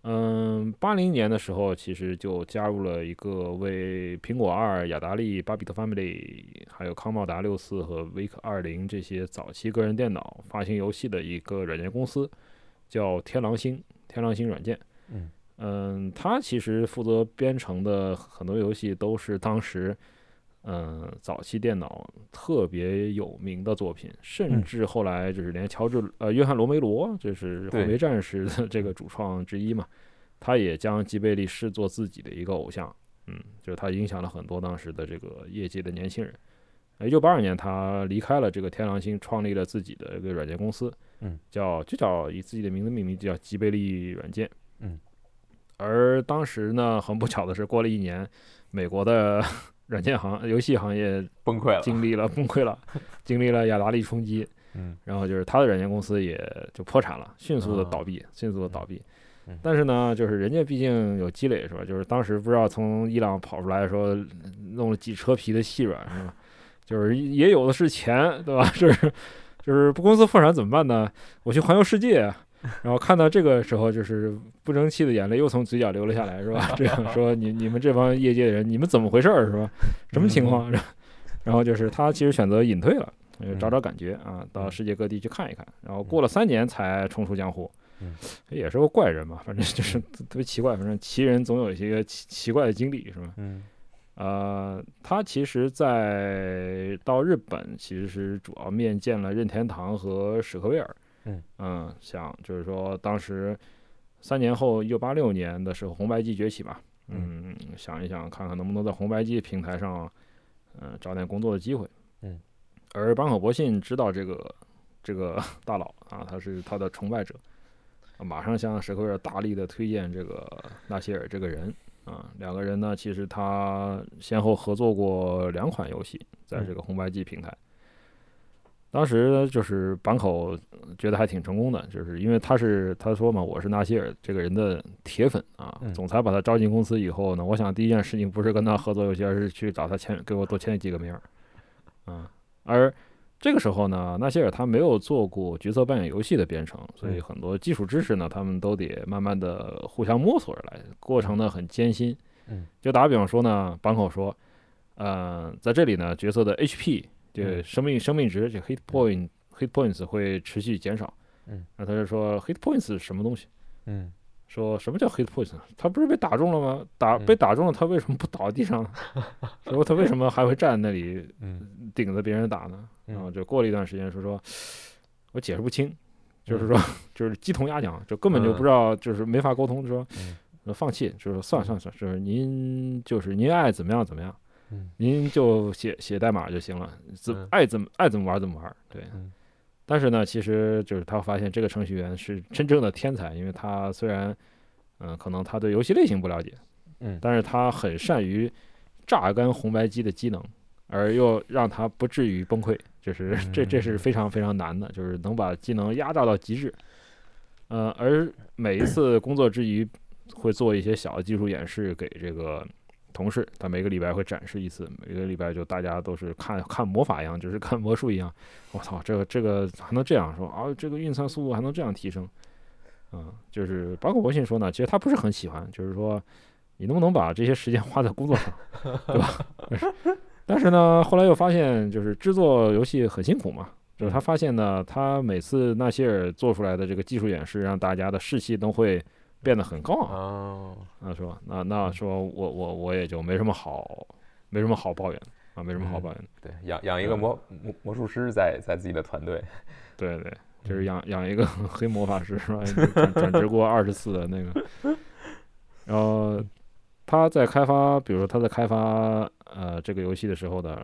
嗯，八零年的时候，其实就加入了一个为苹果二、雅达利、巴比特 Family，还有康茂达六四和 Wake 二零这些早期个人电脑发行游戏的一个软件公司，叫天狼星。天狼星软件。嗯嗯，他其实负责编程的很多游戏都是当时。嗯，早期电脑特别有名的作品，甚至后来就是连乔治呃约翰罗梅罗，就是毁灭战士的这个主创之一嘛，他也将吉贝利视作自己的一个偶像。嗯，就是他影响了很多当时的这个业界的年轻人。一九八二年，他离开了这个天狼星，创立了自己的一个软件公司，嗯，叫就叫以自己的名字命名，叫吉贝利软件。嗯，而当时呢，很不巧的是，过了一年，美国的。软件行游戏行业崩溃了，经历了 *laughs* 崩溃了，经历了雅达利冲击，嗯，然后就是他的软件公司也就破产了，迅速的倒闭，迅速的倒闭。但是呢，就是人家毕竟有积累，是吧？就是当时不知道从伊朗跑出来，说弄了几车皮的细软，是吧？就是也有的是钱，对吧？*laughs* 就是就是不公司破产怎么办呢？我去环游世界。然后看到这个时候，就是不争气的眼泪又从嘴角流了下来，是吧？这样说，你你们这帮业界的人，你们怎么回事儿，是吧？什么情况？*laughs* 然后就是他其实选择隐退了，找找感觉啊，到世界各地去看一看。然后过了三年才重出江湖。嗯也是个怪人嘛，反正就是特别奇怪，反正奇人总有一些奇奇怪的经历，是吧？嗯呃，他其实，在到日本其实是主要面见了任天堂和史克威尔。嗯想就是说当时三年后，一九八六年的时候，红白机崛起嘛，嗯，想一想看看能不能在红白机平台上，嗯、找点工作的机会。嗯，而坂口博信知道这个这个 *laughs* 大佬啊，他是他的崇拜者，啊马上向史克威尔大力的推荐这个纳希尔这个人。啊，两个人呢，其实他先后合作过两款游戏，在这个红白机平台。当时就是坂口觉得还挺成功的，就是因为他是他说嘛，我是纳希尔这个人的铁粉啊嗯。总裁把他招进公司以后呢，我想第一件事情不是跟他合作游戏，而是去找他签，给我多签几个名儿。嗯，而这个时候呢，纳希尔他没有做过角色扮演游戏的编程，所以嗯很多基础知识呢，他们都得慢慢的互相摸索而来，过程呢很艰辛。嗯，就打比方说呢，坂口说，呃，在这里呢，角色的 HP 就嗯生命生命值这 hit point hit points 会持续减少。嗯，那他就说 hit points 是什么东西？嗯说什么叫 hit points？他不是被打中了吗？打嗯被打中了，他为什么不倒地上呢？*laughs* 说他为什么还会站在那里嗯顶着别人打呢？嗯然后就过了一段时间说说，我解释不清，就是嗯说 *laughs* 就是鸡同鸭讲，就根本就不知道，就是没法沟通，就说放弃，就是说算了算了算了，就是您就是您爱怎么样怎么样，嗯。您就写写代码就行了，怎嗯。爱怎么爱怎么玩怎么玩，对。嗯。但是呢，其实就是他发现这个程序员是真正的天才，因为他虽然，嗯、可能他对游戏类型不了解，嗯。但是他很善于榨干红白机的机能，而又让他不至于崩溃，就是这这是非常非常难的，就是能把机能压榨到极致。呃，而每一次工作之余，会做一些小的技术演示给这个同事，他每个礼拜会展示一次，每个礼拜就大家都是看看魔法一样，就是 *laughs* 看魔术一样。我操，这个这个还能这样说啊？这个运算速度还能这样提升？嗯，就是包括微信说呢，其实他不是很喜欢，就是说你能不能把这些时间花在工作上，对吧？*laughs* 但是呢，后来又发现，就是制作游戏很辛苦嘛。就是他发现呢，他每次纳希尔做出来的这个技术演示，让大家的士气都会变得很高昂。啊那说那那说我我我也就没什么好没什么好抱怨啊，没什么好嗯抱怨的。对，养养一个魔魔魔术师在在自己的团队，*laughs* 对对，就是养养一个 *laughs* 黑魔法师是吧？转转职过二十次的那个，然后他在开发，比如说他在开发呃这个游戏的时候呢，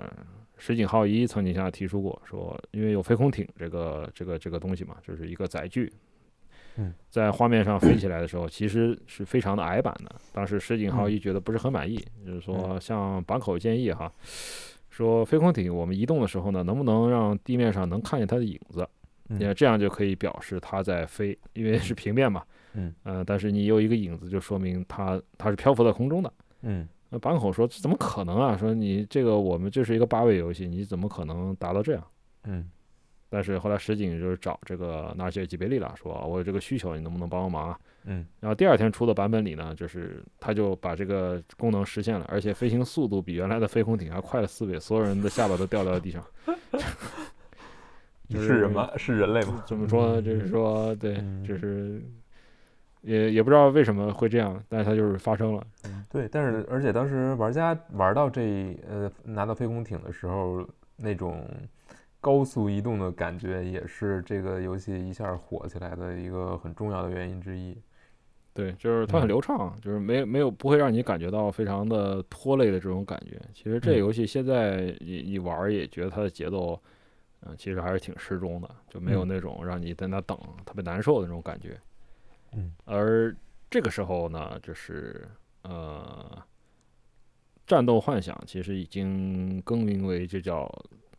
石井浩一曾经向他提出过，说因为有飞空艇这个这个这个东西嘛，就是一个载具。嗯，在画面上飞起来的时候，其实是非常的矮板的。当时石井浩一觉得不是很满意，就是说向坂口建议哈，说飞空艇我们移动的时候呢，能不能让地面上能看见它的影子？嗯因为这样就可以表示它在飞，因为是平面嘛。嗯呃，但是你有一个影子，就说明它它是漂浮在空中的。嗯那坂口说：“这怎么可能啊？说你这个我们这是一个八位游戏，你怎么可能达到这样嗯？”但是后来石井就是找这个纳西尔吉贝利了，说：“我有这个需求，你能不能帮帮忙啊嗯？”然后第二天出的版本里呢，就是他就把这个功能实现了，而且飞行速度比原来的飞空艇还快了四倍，所有人的下巴都掉到了地上。*laughs* 就是是人吗？是人类吗？怎么说呢？就是说，对，嗯就是也也不知道为什么会这样，但是它就是发生了。对，但是而且当时玩家玩到这呃拿到飞空艇的时候，那种高速移动的感觉，也是这个游戏一下火起来的一个很重要的原因之一。对，就是它很嗯流畅，就是没没有不会让你感觉到非常的拖累的这种感觉。其实这游戏现在你你玩儿也觉得它的节奏，嗯、其实还是挺适中的，就没有嗯那种让你在那等特别难受的那种感觉。嗯而这个时候呢，就是呃，战斗幻想其实已经更名为就叫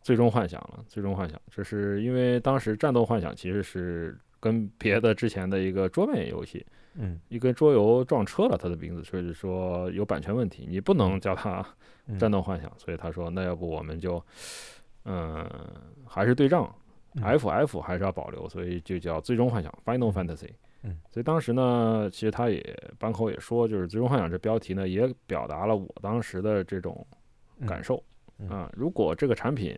最终幻想了。最终幻想，这是因为当时战斗幻想其实是跟别的之前的一个桌面游戏，嗯一个桌游撞车了它的名字，所以说有版权问题，你不能叫它嗯战斗幻想。所以他说，那要不我们就嗯、还是对仗。嗯 F F 还是要保留，所以就叫最终幻想 Final Fantasy。嗯，所以当时呢，其实他也坂口也说，就是最终幻想这标题呢，也表达了我当时的这种感受嗯啊。如果这个产品，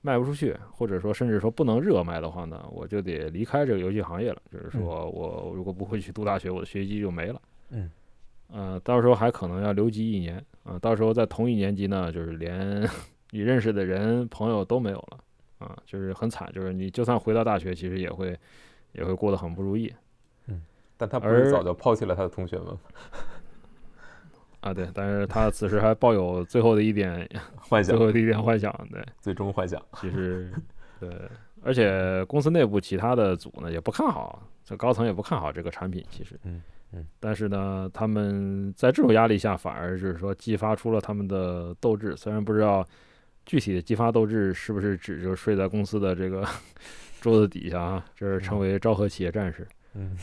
卖不出去，或者说甚至说不能热卖的话呢，我就得离开这个游戏行业了。就是说我如果不会去读大学，我的学籍就没了。嗯，呃，到时候还可能要留级一年啊、到时候在同一年级呢，就是连 *laughs* 你认识的人朋友都没有了啊、就是很惨。就是你就算回到大学，其实也会也会过得很不如意嗯但他不是早就抛弃了他的同学们吗？啊。对，但是他此时还抱有最后的一点 *laughs* 幻想，最后的一点幻想，对。最终幻想。其实，对，而且公司内部其他的组呢也不看好，这高层也不看好这个产品。其实，嗯嗯，但是呢，他们在这种压力下，反而就是说激发出了他们的斗志。虽然不知道具体的激发斗志是不是指就睡在公司的这个 *laughs* 桌子底下啊，就是成为昭和企业战士。嗯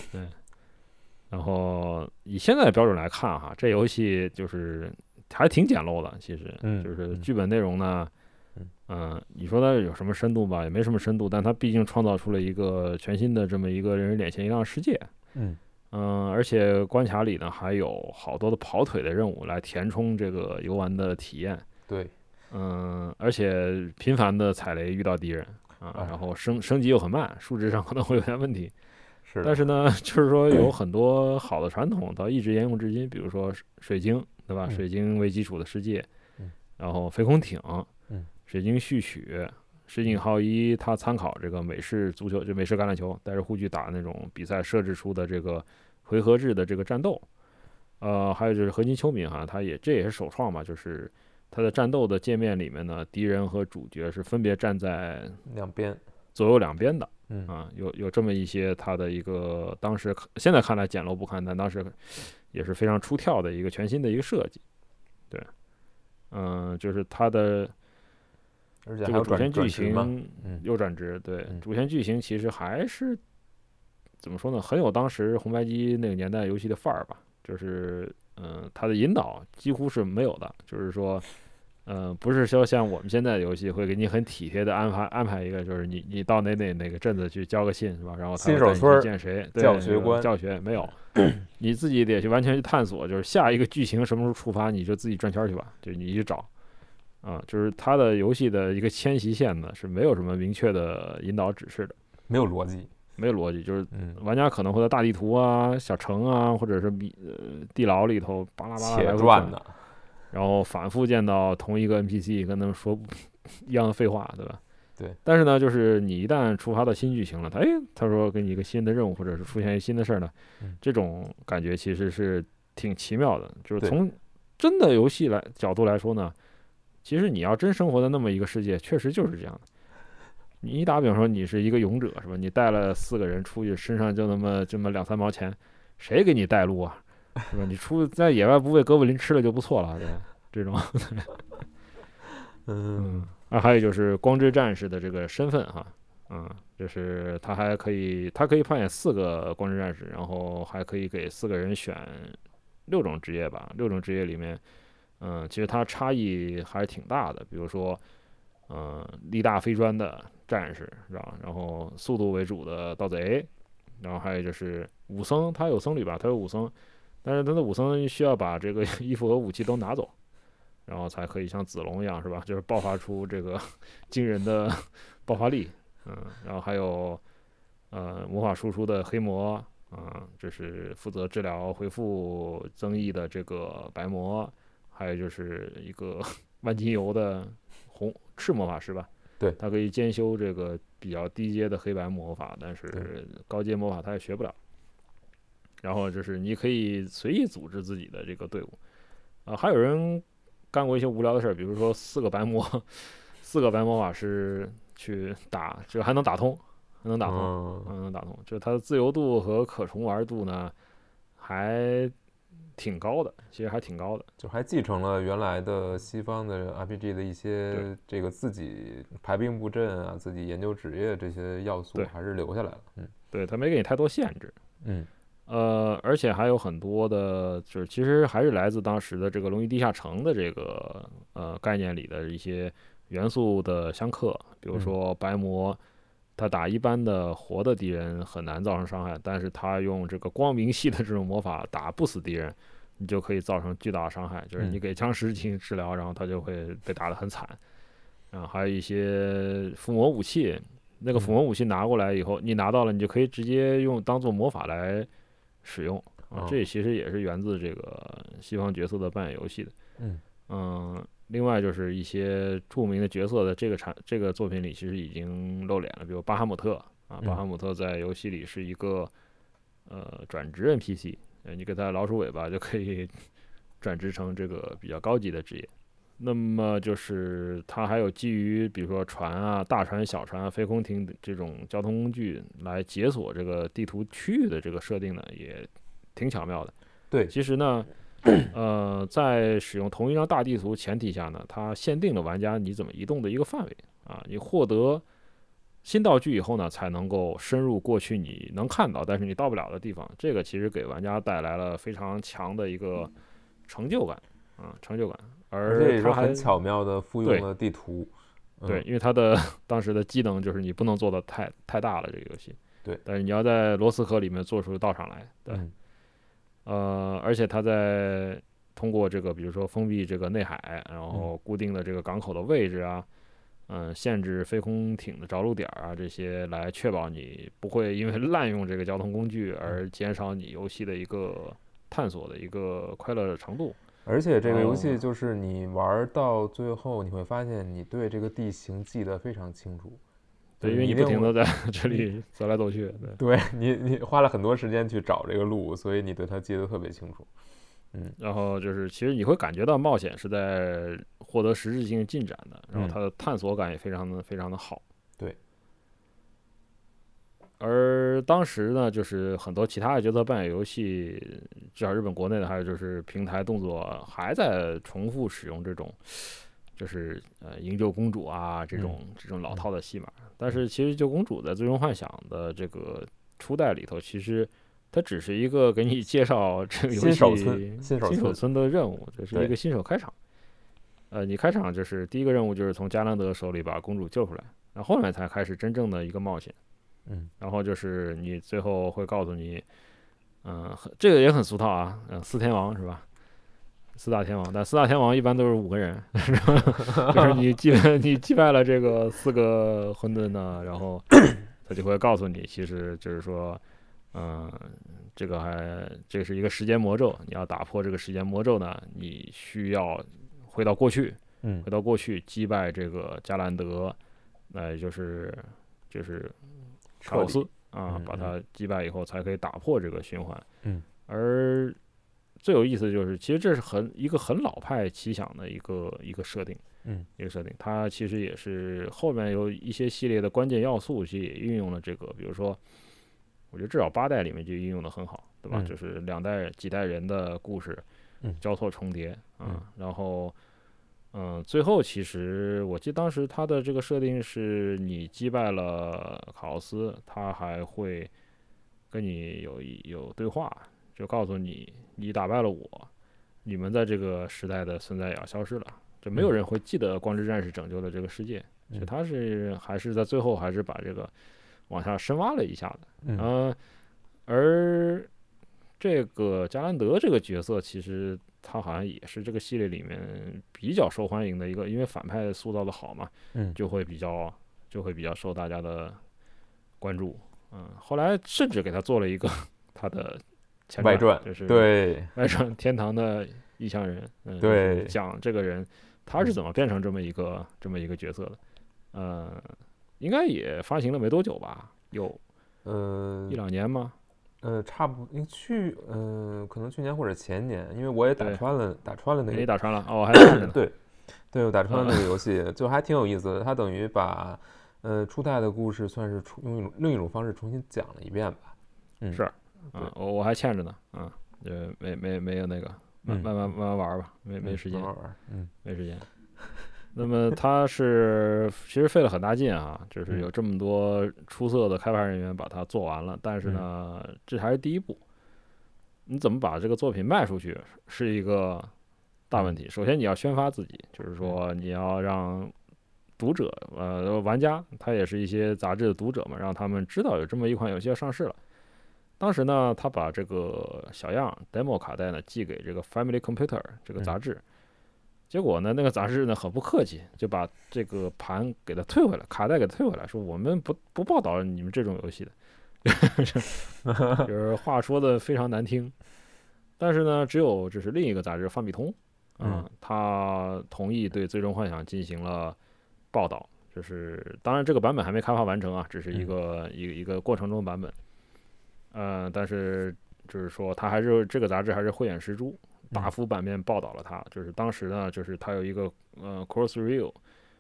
然后以现在的标准来看哈，这游戏就是还挺简陋的，其实，嗯就是嗯剧本内容呢，嗯嗯，你说它有什么深度吧，也没什么深度，但它毕竟创造出了一个全新的这么一个人人脸前一亮的世界，嗯嗯，而且关卡里呢还有好多的跑腿的任务来填充这个游玩的体验，对，嗯，而且频繁的踩雷遇到敌人啊哎，然后升升级又很慢，数值上可能会有点问题。是。但是呢，*laughs* 就是说有很多好的传统，到一直沿用至今，比如说水水晶，对吧？嗯水晶为基础的世界嗯，然后飞空艇嗯，水晶序曲，石井浩一他参考这个美式足球，就美式橄榄球，带着护具打那种比赛设置出的这个回合制的这个战斗，呃，还有就是合金秋敏哈，他也这也是首创嘛，就是他的战斗的界面里面呢，敌人和主角是分别站在两边，左右两边的。嗯啊，有有这么一些它的一个当时现在看来简陋不堪，但当时也是非常出挑的一个全新的一个设计。对，嗯、就是它的而且这个主线剧情嗯右转职，对嗯主线剧情其实还是怎么说呢，很有当时红白机那个年代游戏的范儿吧。就是嗯、它的引导几乎是没有的，就是说。嗯，不是说像我们现在的游戏会给你很体贴的安排安排一个，就是你你到哪哪哪个镇子去交个信是吧？然后他新手村见谁？对教学官教学没有，*clears throat* 你自己得去完全去探索，就是下一个剧情什么时候触发，你就自己转圈儿去吧，就你去找。啊，就是它的游戏的一个迁徙线呢是没有什么明确的引导指示的，没有逻辑，没有逻辑，就是嗯，玩家可能会在大地图啊、小城啊，或者是比呃地牢里头巴拉巴拉且来转转呢，然后反复见到同一个 NPC 跟他们说一样的废话，对吧？对。但是呢，就是你一旦触发到新剧情了，他哎，他说给你一个新的任务，或者是出现一个新的事儿呢，嗯这种感觉其实是挺奇妙的。就是从真的游戏来角度来说呢，其实你要真生活在那么一个世界，确实就是这样的。你打比方说，你是一个勇者是吧？你带了四个人出去，身上就那么这么两三毛钱，谁给你带路啊？是吧？你出在野外不被哥布林吃了就不错了，对吧？这种，嗯啊，还有就是光之战士的这个身份哈，嗯，就是他还可以，他可以扮演四个光之战士，然后还可以给四个人选六种职业吧，六种职业里面，嗯，其实它差异还是挺大的，比如说，嗯，力大飞砖的战士是吧？然后速度为主的盗贼，然后还有就是武僧，他有僧侣吧，他有武僧，但是他的武僧需要把这个 *laughs* 衣服和武器都拿走。然后才可以像子龙一样，是吧？就是爆发出这个 *laughs* 惊人的爆发力，嗯，然后还有呃魔法输出的黑魔，啊、这是负责治疗恢复增益的这个白魔，还有就是一个 *laughs* 万金油的红赤魔法师吧，对他可以兼修这个比较低阶的黑白魔法，但是高阶魔法他也学不了。然后就是你可以随意组织自己的这个队伍，啊、还有人干过一些无聊的事儿，比如说四个白魔，四个白魔法师去打，这个还能打通，还能打通，嗯还能打通，就是它的自由度和可重玩度呢，还挺高的，其实还挺高的。就还继承了原来的西方的 RPG 的一些这个自己排兵布阵啊，自己研究职业这些要素对还是留下来了。嗯对，它没给你太多限制。嗯呃，而且还有很多的，就是其实还是来自当时的这个《龙与地下城》的这个呃概念里的一些元素的相克，比如嗯说白魔，他打一般的活的敌人很难造成伤害，但是他用这个光明系的这种魔法打不死敌人，你就可以造成巨大的伤害，就是你嗯给僵尸进行治疗，然后他就会被打得很惨。啊，还有一些附魔武器。那个附魔武器拿过来以后，你拿到了，你就可以直接用当做魔法来使用啊。这其实也是源自这个西方角色的扮演游戏的。嗯嗯，另外就是一些著名的角色的这个产这个作品里其实已经露脸了，比如巴哈姆特啊，巴哈姆特在游戏里是一个呃转职 NPC，呃，你给他老鼠尾巴就可以 *laughs* 转职成这个比较高级的职业。那么就是它还有基于比如说船啊、大船、小船、飞空艇这种交通工具来解锁这个地图区域的这个设定呢，也挺巧妙的。对，其实呢，*clears throat* 呃，在使用同一张大地图前提下呢，它限定了玩家你怎么移动的一个范围啊。你获得新道具以后呢，才能够深入过去你能看到但是你到不了的地方。这个其实给玩家带来了非常强的一个成就感啊，成就感。而且也是很巧妙的复用了地图，对，因为它的当时的机能就是你不能做的太太大了，这个游戏，对，但是你要在罗斯河里面做出道场来，对，呃，而且它在通过这个，比如说封闭这个内海，然后固定的这个港口的位置啊，嗯，限制飞空艇的着陆点啊，这些来确保你不会因为滥用这个交通工具而减少你游戏的一个探索的一个快乐程度。而且这个游戏就是你玩到最后，你会发现你对这个地形记得非常清楚，对，因为你不停的在这里走来走去，对，你你花了很多时间去找这个路，所以你对它记得特别清楚，嗯，然后就是其实你会感觉到冒险是在获得实质性进展的，然后它的探索感也非常的非常的好。而当时呢，就是很多其他的角色扮演游戏，至少日本国内的，还有就是平台动作还在重复使用这种，就是呃营救公主啊这种这种老套的戏码。但是其实救公主在《最终幻想》的这个初代里头，其实它只是一个给你介绍这个游戏新手村新手村的任务，这是一个新手开场。呃，你开场就是第一个任务就是从加兰德手里把公主救出来，然后后面才开始真正的一个冒险。嗯，然后就是你最后会告诉你，嗯，这个也很俗套啊，嗯，四天王是吧？四大天王，但四大天王一般都是五个人，*laughs* 就是你击败 *laughs* 你击败了这个四个混沌呢，然后 *coughs* 他就会告诉你，其实就是说，嗯，这个还这是一个时间魔咒，你要打破这个时间魔咒呢，你需要回到过去，嗯，回到过去击败这个加兰德，那就是就是。卡洛斯啊，把他击败以后，才可以打破这个循环。嗯，而最有意思的就是，其实这是很一个很老派奇想的一个一个设定。嗯，一个设定，它其实也是后面有一些系列的关键要素，其实也运用了这个。比如说，我觉得至少八代里面就运用的很好，对吧？就是两代几代人的故事交错重叠啊，然后。嗯，最后其实我记得当时他的这个设定是你击败了卡奥斯，他还会跟你有有对话，就告诉你你打败了我，你们在这个时代的存在也要消失了，就没有人会记得光之战士拯救了这个世界。所以他是还是在最后还是把这个往下深挖了一下的。嗯，而这个加兰德这个角色其实。他好像也是这个系列里面比较受欢迎的一个，因为反派塑造的好嘛，嗯，就会比较就会比较受大家的关注，嗯，后来甚至给他做了一个他的外传，就是对外传《天堂的异乡人》，嗯，对，讲这个人他是怎么变成这么一个这么一个角色的，呃，应该也发行了没多久吧，有嗯一两年吗？呃，差不，去，嗯，可能去年或者前年，因为我也打穿了，打穿了那个，你打穿了，哦，还 *clears throat* 看着呢。对，对，我打穿了那个游戏，就还挺有意思的。它等于把，呃，初代的故事算是用一种另一种方式重新讲了一遍吧。嗯，是，啊，我我还欠着呢，啊，呃，没没没有那个，慢慢慢慢玩吧，没没时间，慢慢玩，嗯，没时间。那么他是其实费了很大劲啊，就是有这么多出色的开发人员把它做完了，但是呢，这还是第一步。你怎么把这个作品卖出去是一个大问题。首先你要宣发自己，就是说你要让读者呃玩家，他也是一些杂志的读者嘛，让他们知道有这么一款游戏要上市了。当时呢，他把这个小样 demo 卡带呢寄给这个 Family Computer 这个杂志。结果呢，那个杂志呢很不客气，就把这个盘给他退回来，卡带给他退回来，说我们不不报道你们这种游戏的，*laughs* 就是话说的非常难听。但是呢，只有这是另一个杂志《方比通》，嗯，他同意对《最终幻想》进行了报道。就是当然这个版本还没开发完成啊，只是一个一个一个过程中的版本。呃，但是就是说他还是这个杂志还是慧眼识珠。大幅版面报道了他，就是当时呢，就是他有一个呃 cross review，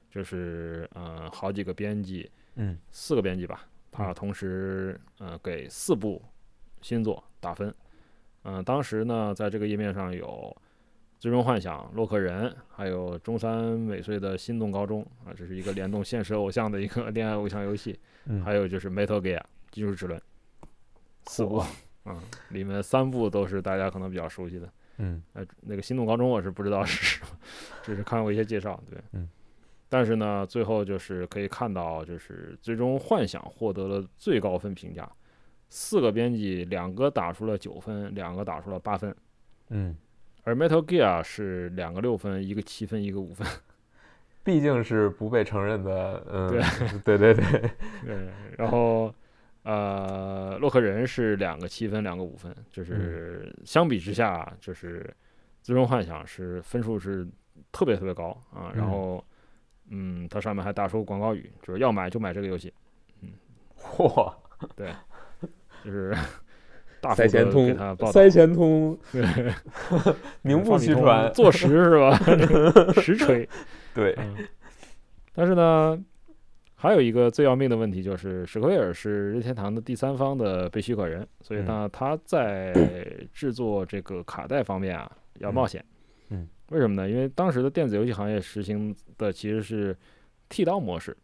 就是呃好几个编辑，嗯，四个编辑吧，他同时呃给四部新作打分，嗯，当时呢在这个页面上有《最终幻想》、洛克人，还有中山尾穗的心动高中啊，这是一个联动现实偶像的一个 *laughs* 恋爱偶像游戏，还有就是 Metal Gear 技术齿轮，四部，嗯，里面三部都是大家可能比较熟悉的。嗯，呃，那个心动高中我是不知道是什么，只是看过一些介绍，对，嗯，但是呢，最后就是可以看到，就是最终幻想获得了最高分评价，四个编辑两个打出了九分，两个打出了八分，嗯，而 Metal Gear 是两个六分，一个七分，一个五分，*laughs* 毕竟是不被承认的，嗯，对对对对。对，*laughs* 然后。呃，洛克人是两个七分，两个五分，就是相比之下，就是最终幻想是分数是特别特别高啊。然后，嗯，它上面还打出广告语，就是要买就买这个游戏。嗯，嚯，对，就是 *laughs* 大塞钱通，报塞钱通，名不虚传，坐实是吧？*laughs* 实锤，*laughs* 对。但是呢。还有一个最要命的问题就是，史克威尔是任天堂的第三方的被许可人，所以呢，他在制作这个卡带方面啊要冒险。嗯，为什么呢？因为当时的电子游戏行业实行的其实是剃刀模式，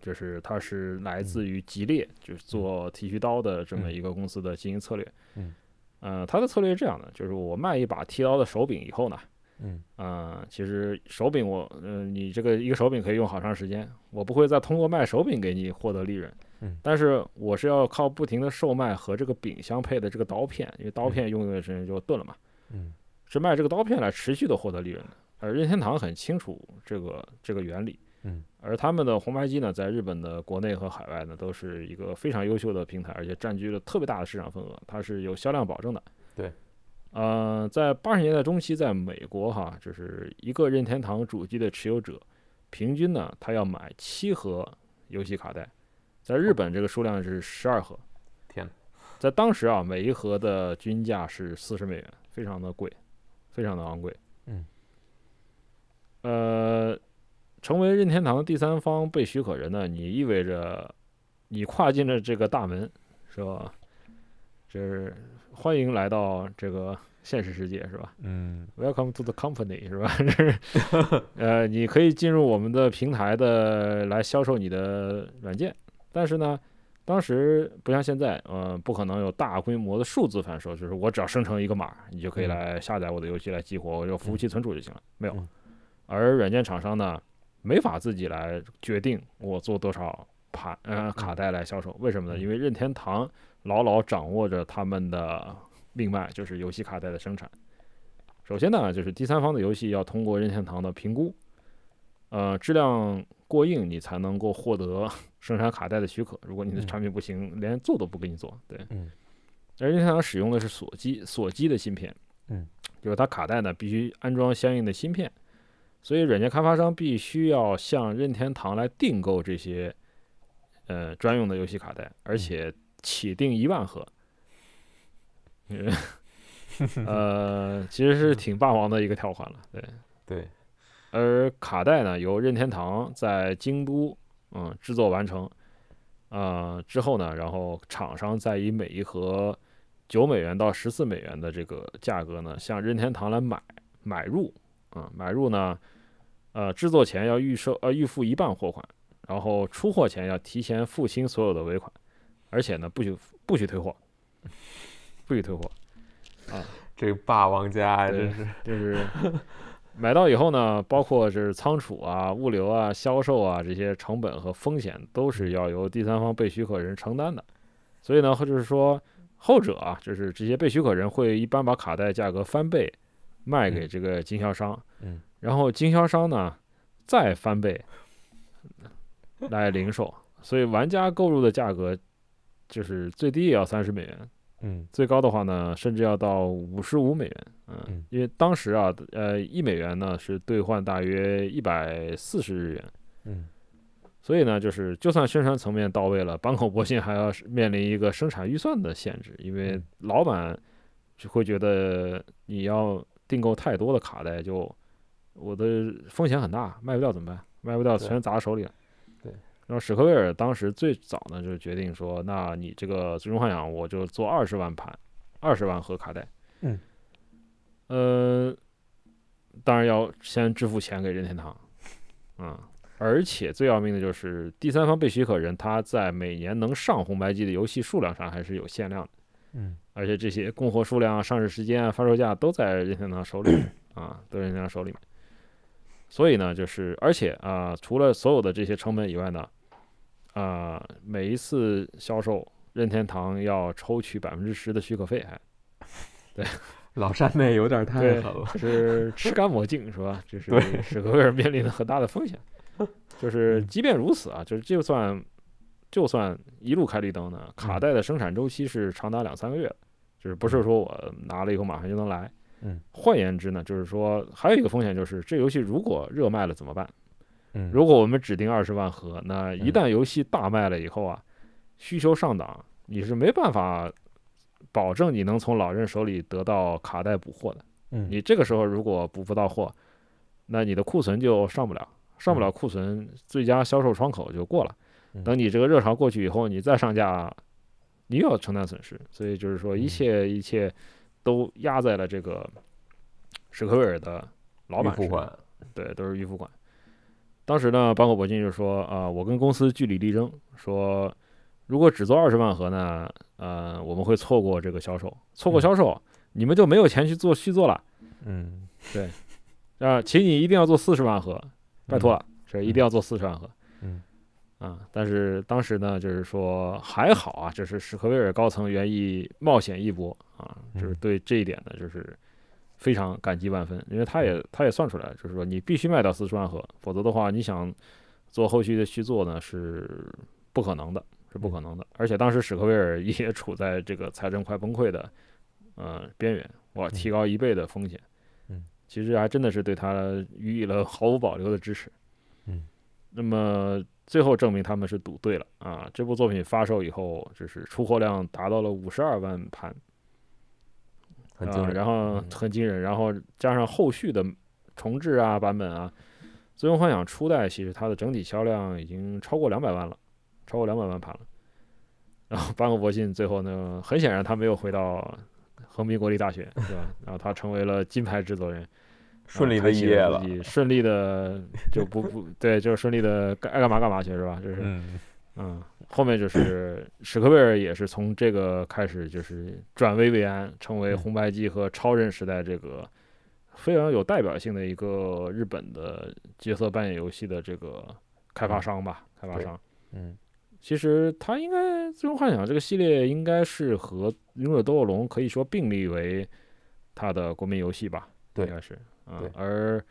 就是它是来自于吉列，就是做剃须刀的这么一个公司的经营策略。嗯，呃，他的策略是这样的，就是我卖一把剃刀的手柄以后呢。嗯。啊，其实手柄我，嗯，你这个一个手柄可以用好长时间，我不会再通过卖手柄给你获得利润，嗯，但是我是要靠不停的售卖和这个柄相配的这个刀片，因为刀片用一段时间就钝了嘛，嗯，是卖这个刀片来持续的获得利润的，而任天堂很清楚这个这个原理，嗯，而他们的红白机呢，在日本的国内和海外呢，都是一个非常优秀的平台，而且占据了特别大的市场份额，它是有销量保证的，对。呃，在八十年代中期，在美国哈，就是一个任天堂主机的持有者，平均呢，他要买七盒游戏卡带，在日本这个数量是十二盒。天在当时啊，每一盒的均价是四十美元，非常的贵，非常的昂贵。嗯。呃，成为任天堂的第三方被许可人呢，你意味着你跨进了这个大门，是吧？就是。欢迎来到这个现实世界，是吧？嗯，Welcome to the company，是吧？是，*laughs* 呃，你可以进入我们的平台的来销售你的软件，但是呢，当时不像现在，呃，不可能有大规模的数字贩售，就是我只要生成一个码，你就可以来下载我的游戏来激活，我有服务器存储就行了，没有。而软件厂商呢，没法自己来决定我做多少盘呃卡带来销售，为什么呢？因为任天堂。牢牢掌握着他们的命脉，就是游戏卡带的生产。首先呢，就是第三方的游戏要通过任天堂的评估，呃，质量过硬，你才能够获得生产卡带的许可。如果你的产品不行，连做都不给你做。对，嗯。而任天堂使用的是锁机，锁机的芯片，嗯，就是它卡带呢必须安装相应的芯片，所以软件开发商必须要向任天堂来订购这些呃专用的游戏卡带，而且。起订一万盒，*laughs* 呃，其实是挺霸王的一个条款了，对对。而卡带呢，由任天堂在京都嗯制作完成，呃之后呢，然后厂商再以每一盒九美元到十四美元的这个价格呢，向任天堂来买买入，啊买入呢，呃制作前要预售呃预付一半货款，然后出货前要提前付清所有的尾款。而且呢，不许不许退货，不许退货，啊，这个霸王家真是就是买到以后呢，包括是仓储啊、物流啊、销售啊这些成本和风险都是要由第三方被许可人承担的。所以呢，或者是说后者啊，就是这些被许可人会一般把卡带价格翻倍卖给这个经销商，嗯，然后经销商呢再翻倍来零售，所以玩家购入的价格就是最低也要三十美元，嗯最高的话呢，甚至要到五十五美元。嗯嗯，因为当时啊，呃，一美元呢是兑换大约一百四十日元，嗯所以呢，就是就算宣传层面到位了，坂口博信还要面临一个生产预算的限制，因为嗯老板就会觉得你要订购太多的卡带，就我的风险很大，卖不掉怎么办？卖不掉全砸手里了。对。然后史克威尔当时最早呢就决定说，那你这个《最终幻想》我就做二十万盘，二十万盒卡带。嗯。呃，当然要先支付钱给任天堂，嗯，而且最要命的就是第三方被许可人，他在每年能上红白机的游戏数量上还是有限量的，嗯而且这些供货数量啊、上市时间啊、发售价都在任天堂手里面 *clears throat* 啊，都在任天堂手里面。所以呢，就是而且啊、除了所有的这些成本以外呢，啊、每一次销售任天堂要抽取百分之十的许可费还 *laughs* 对，老山那有点太狠了。是吃干抹净是吧？这是对史克威尔面临的很大的风险。*laughs* 就是嗯即便如此啊，就是就算就算一路开绿灯呢，卡嗯带的生产周期是长达两三个月的，就是不是说我拿了以后马上就能来。嗯，换言之呢，就是说还有一个风险就是这游戏如果热卖了怎么办？嗯，如果我们指定二十万盒，那一嗯旦游戏大卖了以后啊，需求上档，你是没办法保证你能从老任手里得到卡带补货的。嗯你这个时候如果补不到货，那你的库存就上不了，上不了库存，最佳销售窗口就过了。嗯等你这个热潮过去以后，你再上架，你又要承担损失。所以就是说，一嗯切一切都压在了这个史克威尔的老板身上。预付款。对，都是预付款。当时呢，坂口博金就说：“啊、我跟公司据理力争，说如果只做二十万盒呢，呃，我们会错过这个销售，错过嗯销售，你们就没有钱去做续作了。嗯，对啊，请你一定要做四十万盒，拜托了，这一定要做四十万盒。嗯啊，但是当时呢，就是说还好啊，就是史克威尔高层愿意冒险一搏啊，就是嗯对这一点呢，就是非常感激万分，因为他也他也算出来了，就是说你必须卖到四十万盒，否则的话，你想做后续的续作呢是不可能的，是不可能的。而且当时史克威尔也 *laughs* 处在这个财政快崩溃的呃边缘，哇，提高一倍的风险，嗯，其实还真的是对他予以了毫无保留的支持，嗯，那么最后证明他们是赌对了啊！这部作品发售以后，就是出货量达到了五十二万盘，啊，很惊人。然后嗯很惊人，然后加上后续的重置啊版本啊，《最终幻想》初代其实它的整体销量已经超过两百万了，超过两百万盘了。然后班克博信最后呢，很显然他没有回到横滨国立大学，是吧？然后他成为了金牌制作人，顺利毕业了顺利的就不不对，就是顺利的该爱干嘛干嘛去，是吧？就是嗯嗯，后面就是 *coughs* 史克威尔也是从这个开始，就是转危为安，成为嗯红白机和超人时代这个非常有代表性的一个日本的角色扮演游戏的这个开发商吧，开发商。嗯其实他应该《最终幻想》这个系列应该是和《勇者斗恶龙》可以说并立为他的国民游戏吧，对应该是啊对。而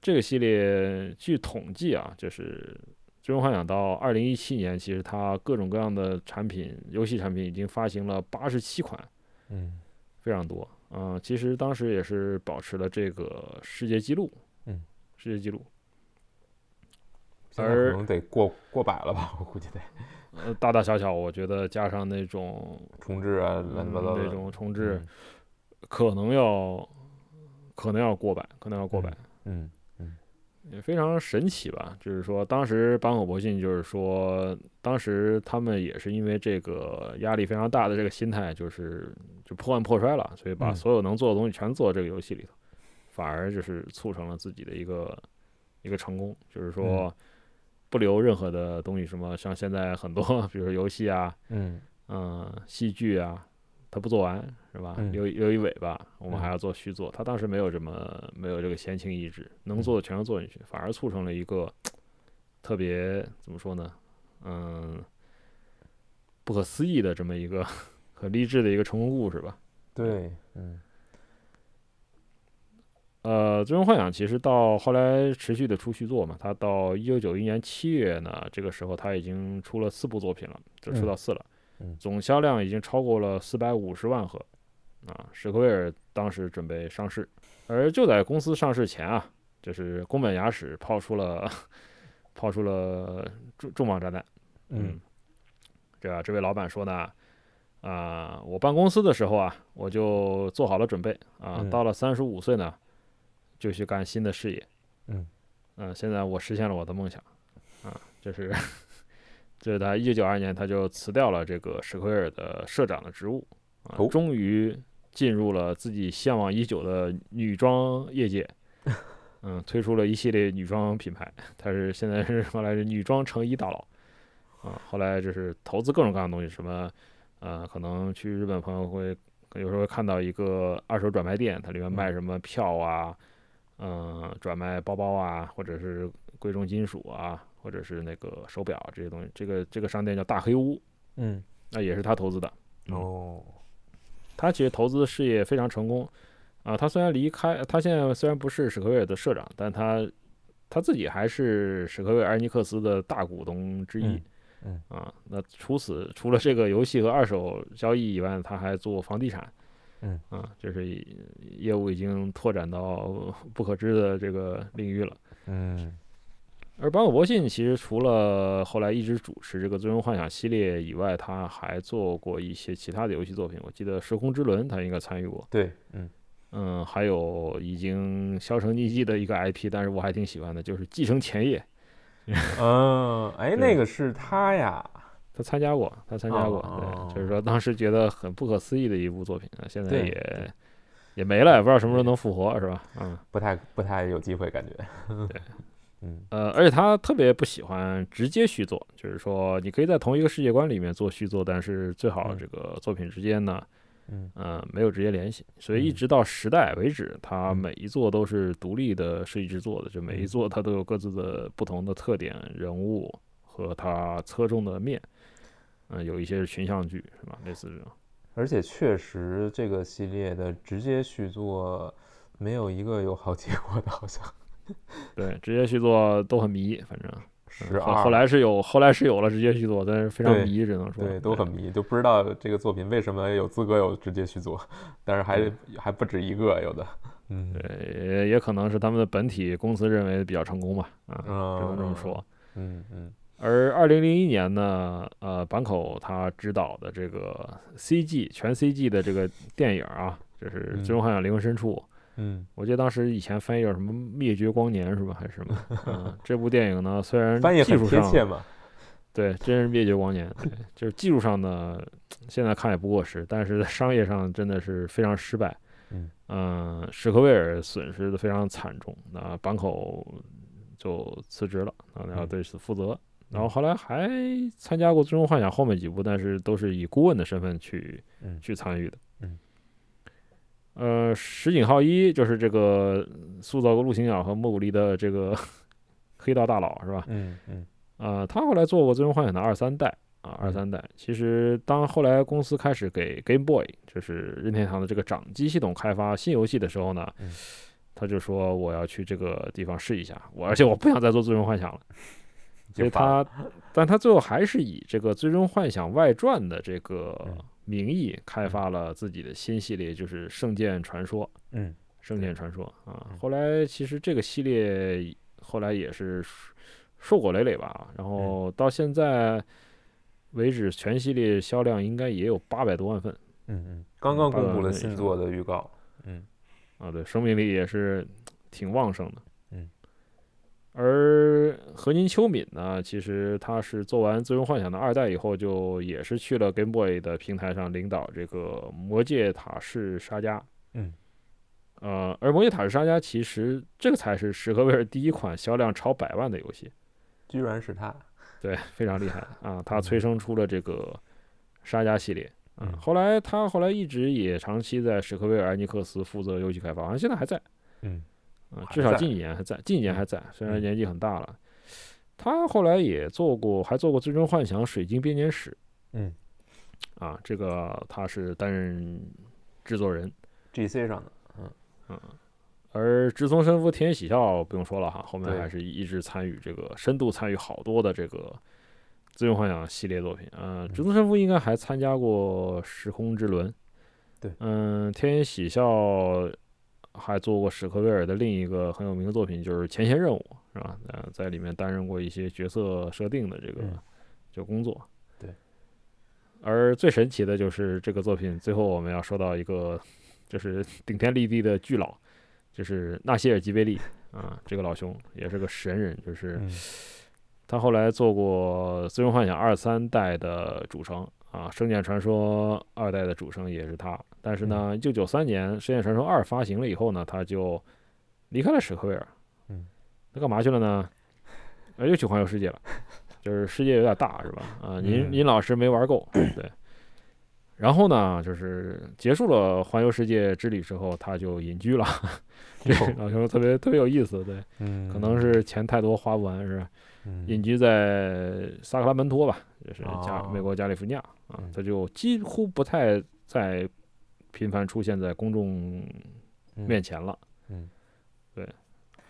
这个系列据统计啊，就是《最终幻想》到二零一七年，其实它各种各样的产品、游戏产品已经发行了八十七款，嗯非常多。嗯、其实当时也是保持了这个世界纪录，嗯，世界纪录。而可能得过过百了吧，我估计得呃，大大小小，我觉得加上那种 *laughs* 重置啊，乱七八糟那种重置，嗯可能要可能要过百，可能要过百，嗯也非常神奇吧。就是说，当时坂口博信就是说，当时他们也是因为这个压力非常大的这个心态，就是就破罐破摔了，所以把嗯所有能做的东西全做这个游戏里头，反而就是促成了自己的一个一个成功，就是说。不留任何的东西，什么像现在很多，比如说游戏啊，嗯嗯，戏剧啊，他不做完是吧？嗯留一留一尾巴，我们嗯还要做续作。他当时没有这么没有这个闲情逸致，能嗯做的全都做进去，反而促成了一个特别怎么说呢？嗯，不可思议的这么一个很励志的一个成功故事吧。对，嗯呃，《最终幻想》其实到后来持续的出续作嘛，它到一九九一年七月呢，这个时候他已经出了四部作品了，就出到四了，嗯总销量已经超过了四百五十万盒，啊，史克威尔当时准备上市，而就在公司上市前啊，就是宫本雅史抛出了 *laughs* 抛出了重重磅炸弹，嗯这个这位老板说呢，啊、我办公司的时候啊，我就做好了准备啊，嗯到了三十五岁呢，就去干新的事业。嗯嗯、现在我实现了我的梦想啊，这是 *laughs* 这是他一九九二年他就辞掉了这个史克威尔的社长的职务啊，哦终于进入了自己向往已久的女装业界。*laughs* 嗯，推出了一系列女装品牌，他是现在是后来是女装成衣大佬啊。后来就是投资各种各样的东西，什么呃，可能去日本朋友会有时候会看到一个二手转卖店，它里面卖什么票啊，嗯、转卖包包啊，或者是贵重金属啊，或者是那个手表这些东西。这个这个商店叫大黑屋，嗯那也是他投资的。嗯哦他其实投资事业非常成功啊。他虽然离开，他现在虽然不是史克威尔的社长，但他他自己还是史克威尔艾尼克斯的大股东之一。嗯啊，那除此除了这个游戏和二手交易以外，他还做房地产。嗯啊，就是业务已经拓展到不可知的这个领域了。嗯而坂口博信其实除了后来一直主持这个《最终幻想》系列以外，他还做过一些其他的游戏作品。我记得《时空之轮》他应该参与过。对嗯。嗯，还有已经销声匿迹的一个 IP，但是我还挺喜欢的，就是《继承前夜》，嗯哎 *laughs* 那个是他呀？他参加过，他参加过，哦对，就是说当时觉得很不可思议的一部作品，啊，现在也也没了，也不知道什么时候能复活，是吧？嗯，不太不太有机会感觉。对嗯呃，而且他特别不喜欢直接续作，就是说你可以在同一个世界观里面做续作，但是最好嗯这个作品之间呢，嗯呃，没有直接联系，所以一嗯直到时代为止，它嗯每一作都是独立的设计制作的，就每一嗯座它都有各自的不同的特点、人物和它侧重的面。嗯、有一些是群像剧，是吧？类似这种。而且确实这个系列的直接续作没有一个有好结果的，好像 *laughs* 对，直接续作都很迷，反正十二后后来是有，后来是有了直接续作，但是非常迷，只能说对都很迷，就不知道这个作品为什么有资格有直接续作，但是还还不止一个有的，嗯对，也也可能是他们的本体公司认为比较成功吧，啊，只能这么说。嗯嗯而二零零一年呢，呃，坂口他执导的这个 CG 全 CG 的这个电影啊，就是嗯《最终幻想：灵魂深处》嗯，我记得当时以前翻译叫什么“灭绝光年”是吧？还是什么？*laughs* 嗯，这部电影呢，虽然翻译很技术上对，真是灭绝光年，对，就是技术上呢，现在看也不过时，但是在商业上真的是非常失败。嗯嗯，史克威尔损失的非常惨重，那坂口就辞职了，啊，然后嗯对此负责。然后后来还参加过《最终幻想》后面几部，但是都是以顾问的身份去嗯去参与的。嗯。呃，石井浩一就是这个塑造过陆行鸟和莫古力的这个 *laughs* 黑道大佬是吧？嗯嗯呃，他后来做过《最终幻想》的二三代啊，二三代。其实当后来公司开始给 Game Boy，就是任天堂的这个掌机系统开发新游戏的时候呢，嗯他就说我要去这个地方试一下，我而且我不想再做《最终幻想》了。所以他，但他最后还是以这个《最终幻想外传》的这个嗯名义开发了自己的新系列，就是《圣剑传说》。嗯圣剑传说啊嗯，后来其实这个系列后来也是硕果累累吧，然后到现在为止，全系列销量应该也有八百多万份嗯嗯，刚刚公布了新作的预告，嗯。啊，对，生命力也是挺旺盛的。嗯，而何金秋敏呢，其实他是做完《最终幻想》的二代以后，就也是去了 Game Boy 的平台上领导这个《魔界塔式沙加》。嗯，呃，而《魔界塔式沙加》其实这个才是史克威尔第一款销量超百万的游戏，居然是他，对，非常厉害啊！他催生出了这个沙加系列。嗯后来他后来一直也长期在史克威尔艾尼克斯负责游戏开发，好像现在还在。嗯啊，还在至少近几年还在，近几年还在，虽然嗯年纪很大了。他后来也做过，还做过《最终幻想：水晶编年史》嗯啊，这个他是担任制作人。，GC 上的，嗯嗯，而直松伸夫、田喜孝不用说了哈，后面还是一直参与这个深度参与好多的这个自由幻想系列作品。呃，直松伸夫应该还参加过《时空之轮》。对嗯，田野喜孝还做过史克威尔的另一个很有名的作品，就是《前线任务》，是吧？呃，在里面担任过一些角色设定的这个、就工作。对。而最神奇的就是这个作品，最后我们要说到一个，就是顶天立地的巨佬，就是纳西尔吉贝利啊，这个老兄也是个神人，就是嗯他后来做过《最终幻想》二三代的主声啊，《圣剑传说》二代的主声也是他。但是呢，一九九三年《圣剑传说二》发行了以后呢，他就离开了史克威尔。嗯，他干嘛去了呢？呃，又去环游世界了。就是世界有点大，是吧？啊，您嗯您老师没玩够，对。然后呢，就是结束了环游世界之旅之后，他就隐居了。*laughs* 这个老兄特别特别有意思，对。嗯，可能是钱太多花不完，是吧？嗯隐居在萨克拉门托吧，就是加、哦美国加利福尼亚啊嗯，他就几乎不太再频繁出现在公众嗯面前了。嗯，对。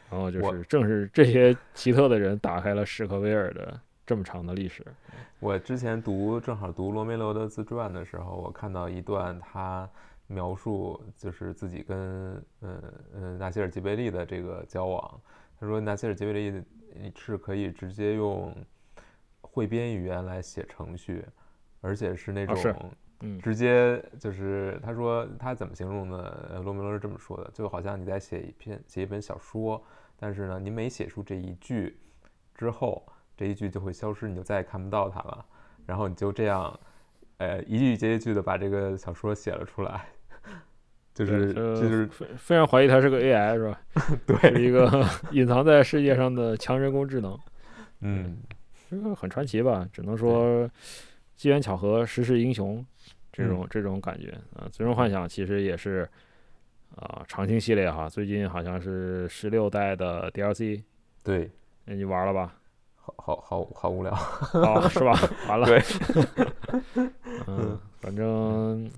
然后就是正是这些奇特的人打开了史克威尔的这么长的历史。我之前读正好读罗梅罗的自传的时候，我看到一段他描述就是自己跟嗯嗯纳西尔吉贝利的这个交往。他说纳西尔吉贝利是可以直接用汇编语言来写程序，而且是那种嗯直接就是他说他怎么形容呢？呃罗梅罗是这么说的，就好像你在写一篇写一本小说，但是呢，你每写出这一句之后，这一句就会消失，你就再也看不到它了。然后你就这样，呃，一句接一句的把这个小说写了出来，就是就是非非常怀疑他是个 AI 是吧？*laughs* 是对，一个 *laughs* 隐藏在世界上的强人工智能。嗯这个很传奇吧，只能说机缘巧合、时势英雄这种、这种感觉啊。最终幻想其实也是啊、长青系列哈，最近好像是十六代的 DLC，对，那你玩了吧？好好好好无聊，哦，是吧？完了。对，嗯，反正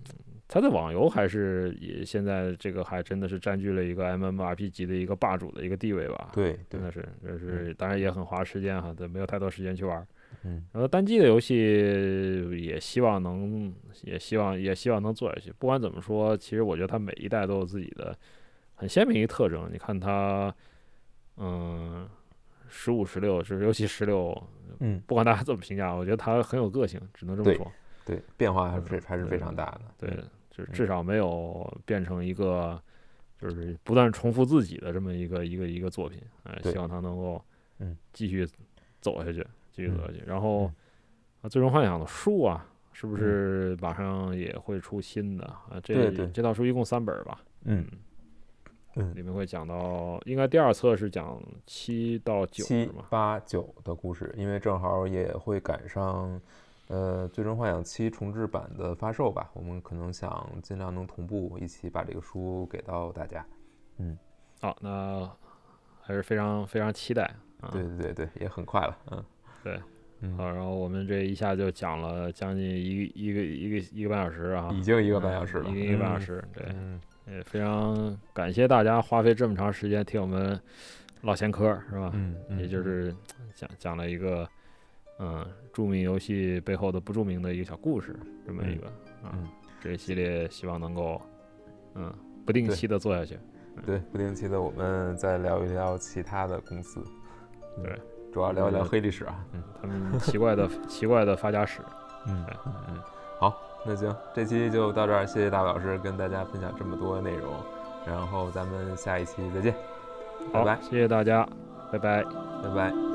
它的网游还是也现在这个还真的是占据了一个 MMORP 级的一个霸主的一个地位吧。对对真的是，就是当然也很花时间哈，但没有太多时间去玩。嗯然后单机的游戏也希望能，也希望也希望能做下去。不管怎么说，其实我觉得它每一代都有自己的很鲜明一特征。你看它，嗯，十五、十六，就是尤其十六，嗯，不管大家怎么评价，我觉得它很有个性，只能这么说。对，变化还是非还是非常大的，对，就至少没有变成一个就是不断重复自己的这么一个一个一个作品。哎，希望它能够嗯继续走下去，继续走下去。然后最终幻想》的书啊，是不是马上也会出新的啊？这对对这套书一共三本吧？嗯嗯里面会讲到，应该第二册是讲七到九？八九的故事，因为正好也会赶上，呃，《最终幻想七》重制版的发售吧，我们可能想尽量能同步一起把这个书给到大家。嗯好，那还是非常非常期待啊。对对对对，也很快了，嗯，对，嗯，好，然后我们这一下就讲了将近一个一个一个一个半小时啊，已经一个半小时了，嗯一个一个半小嗯，时，对，嗯，也非常感谢大家花费这么长时间听我们唠闲嗑，是吧？嗯嗯，也就是。讲讲了一个嗯著名游戏背后的不著名的一个小故事，这么一个啊嗯，这一系列希望能够嗯不定期的做下去，对，不定期的我们再聊一聊其他的公司，嗯。对，主要聊一聊黑历史啊，嗯他们奇怪的奇怪的发家史，嗯嗯嗯，好，那行，这期就到这儿，谢谢大卫老师跟大家分享这么多内容，然后咱们下一期再见，拜好，拜谢谢大家，拜拜。拜拜。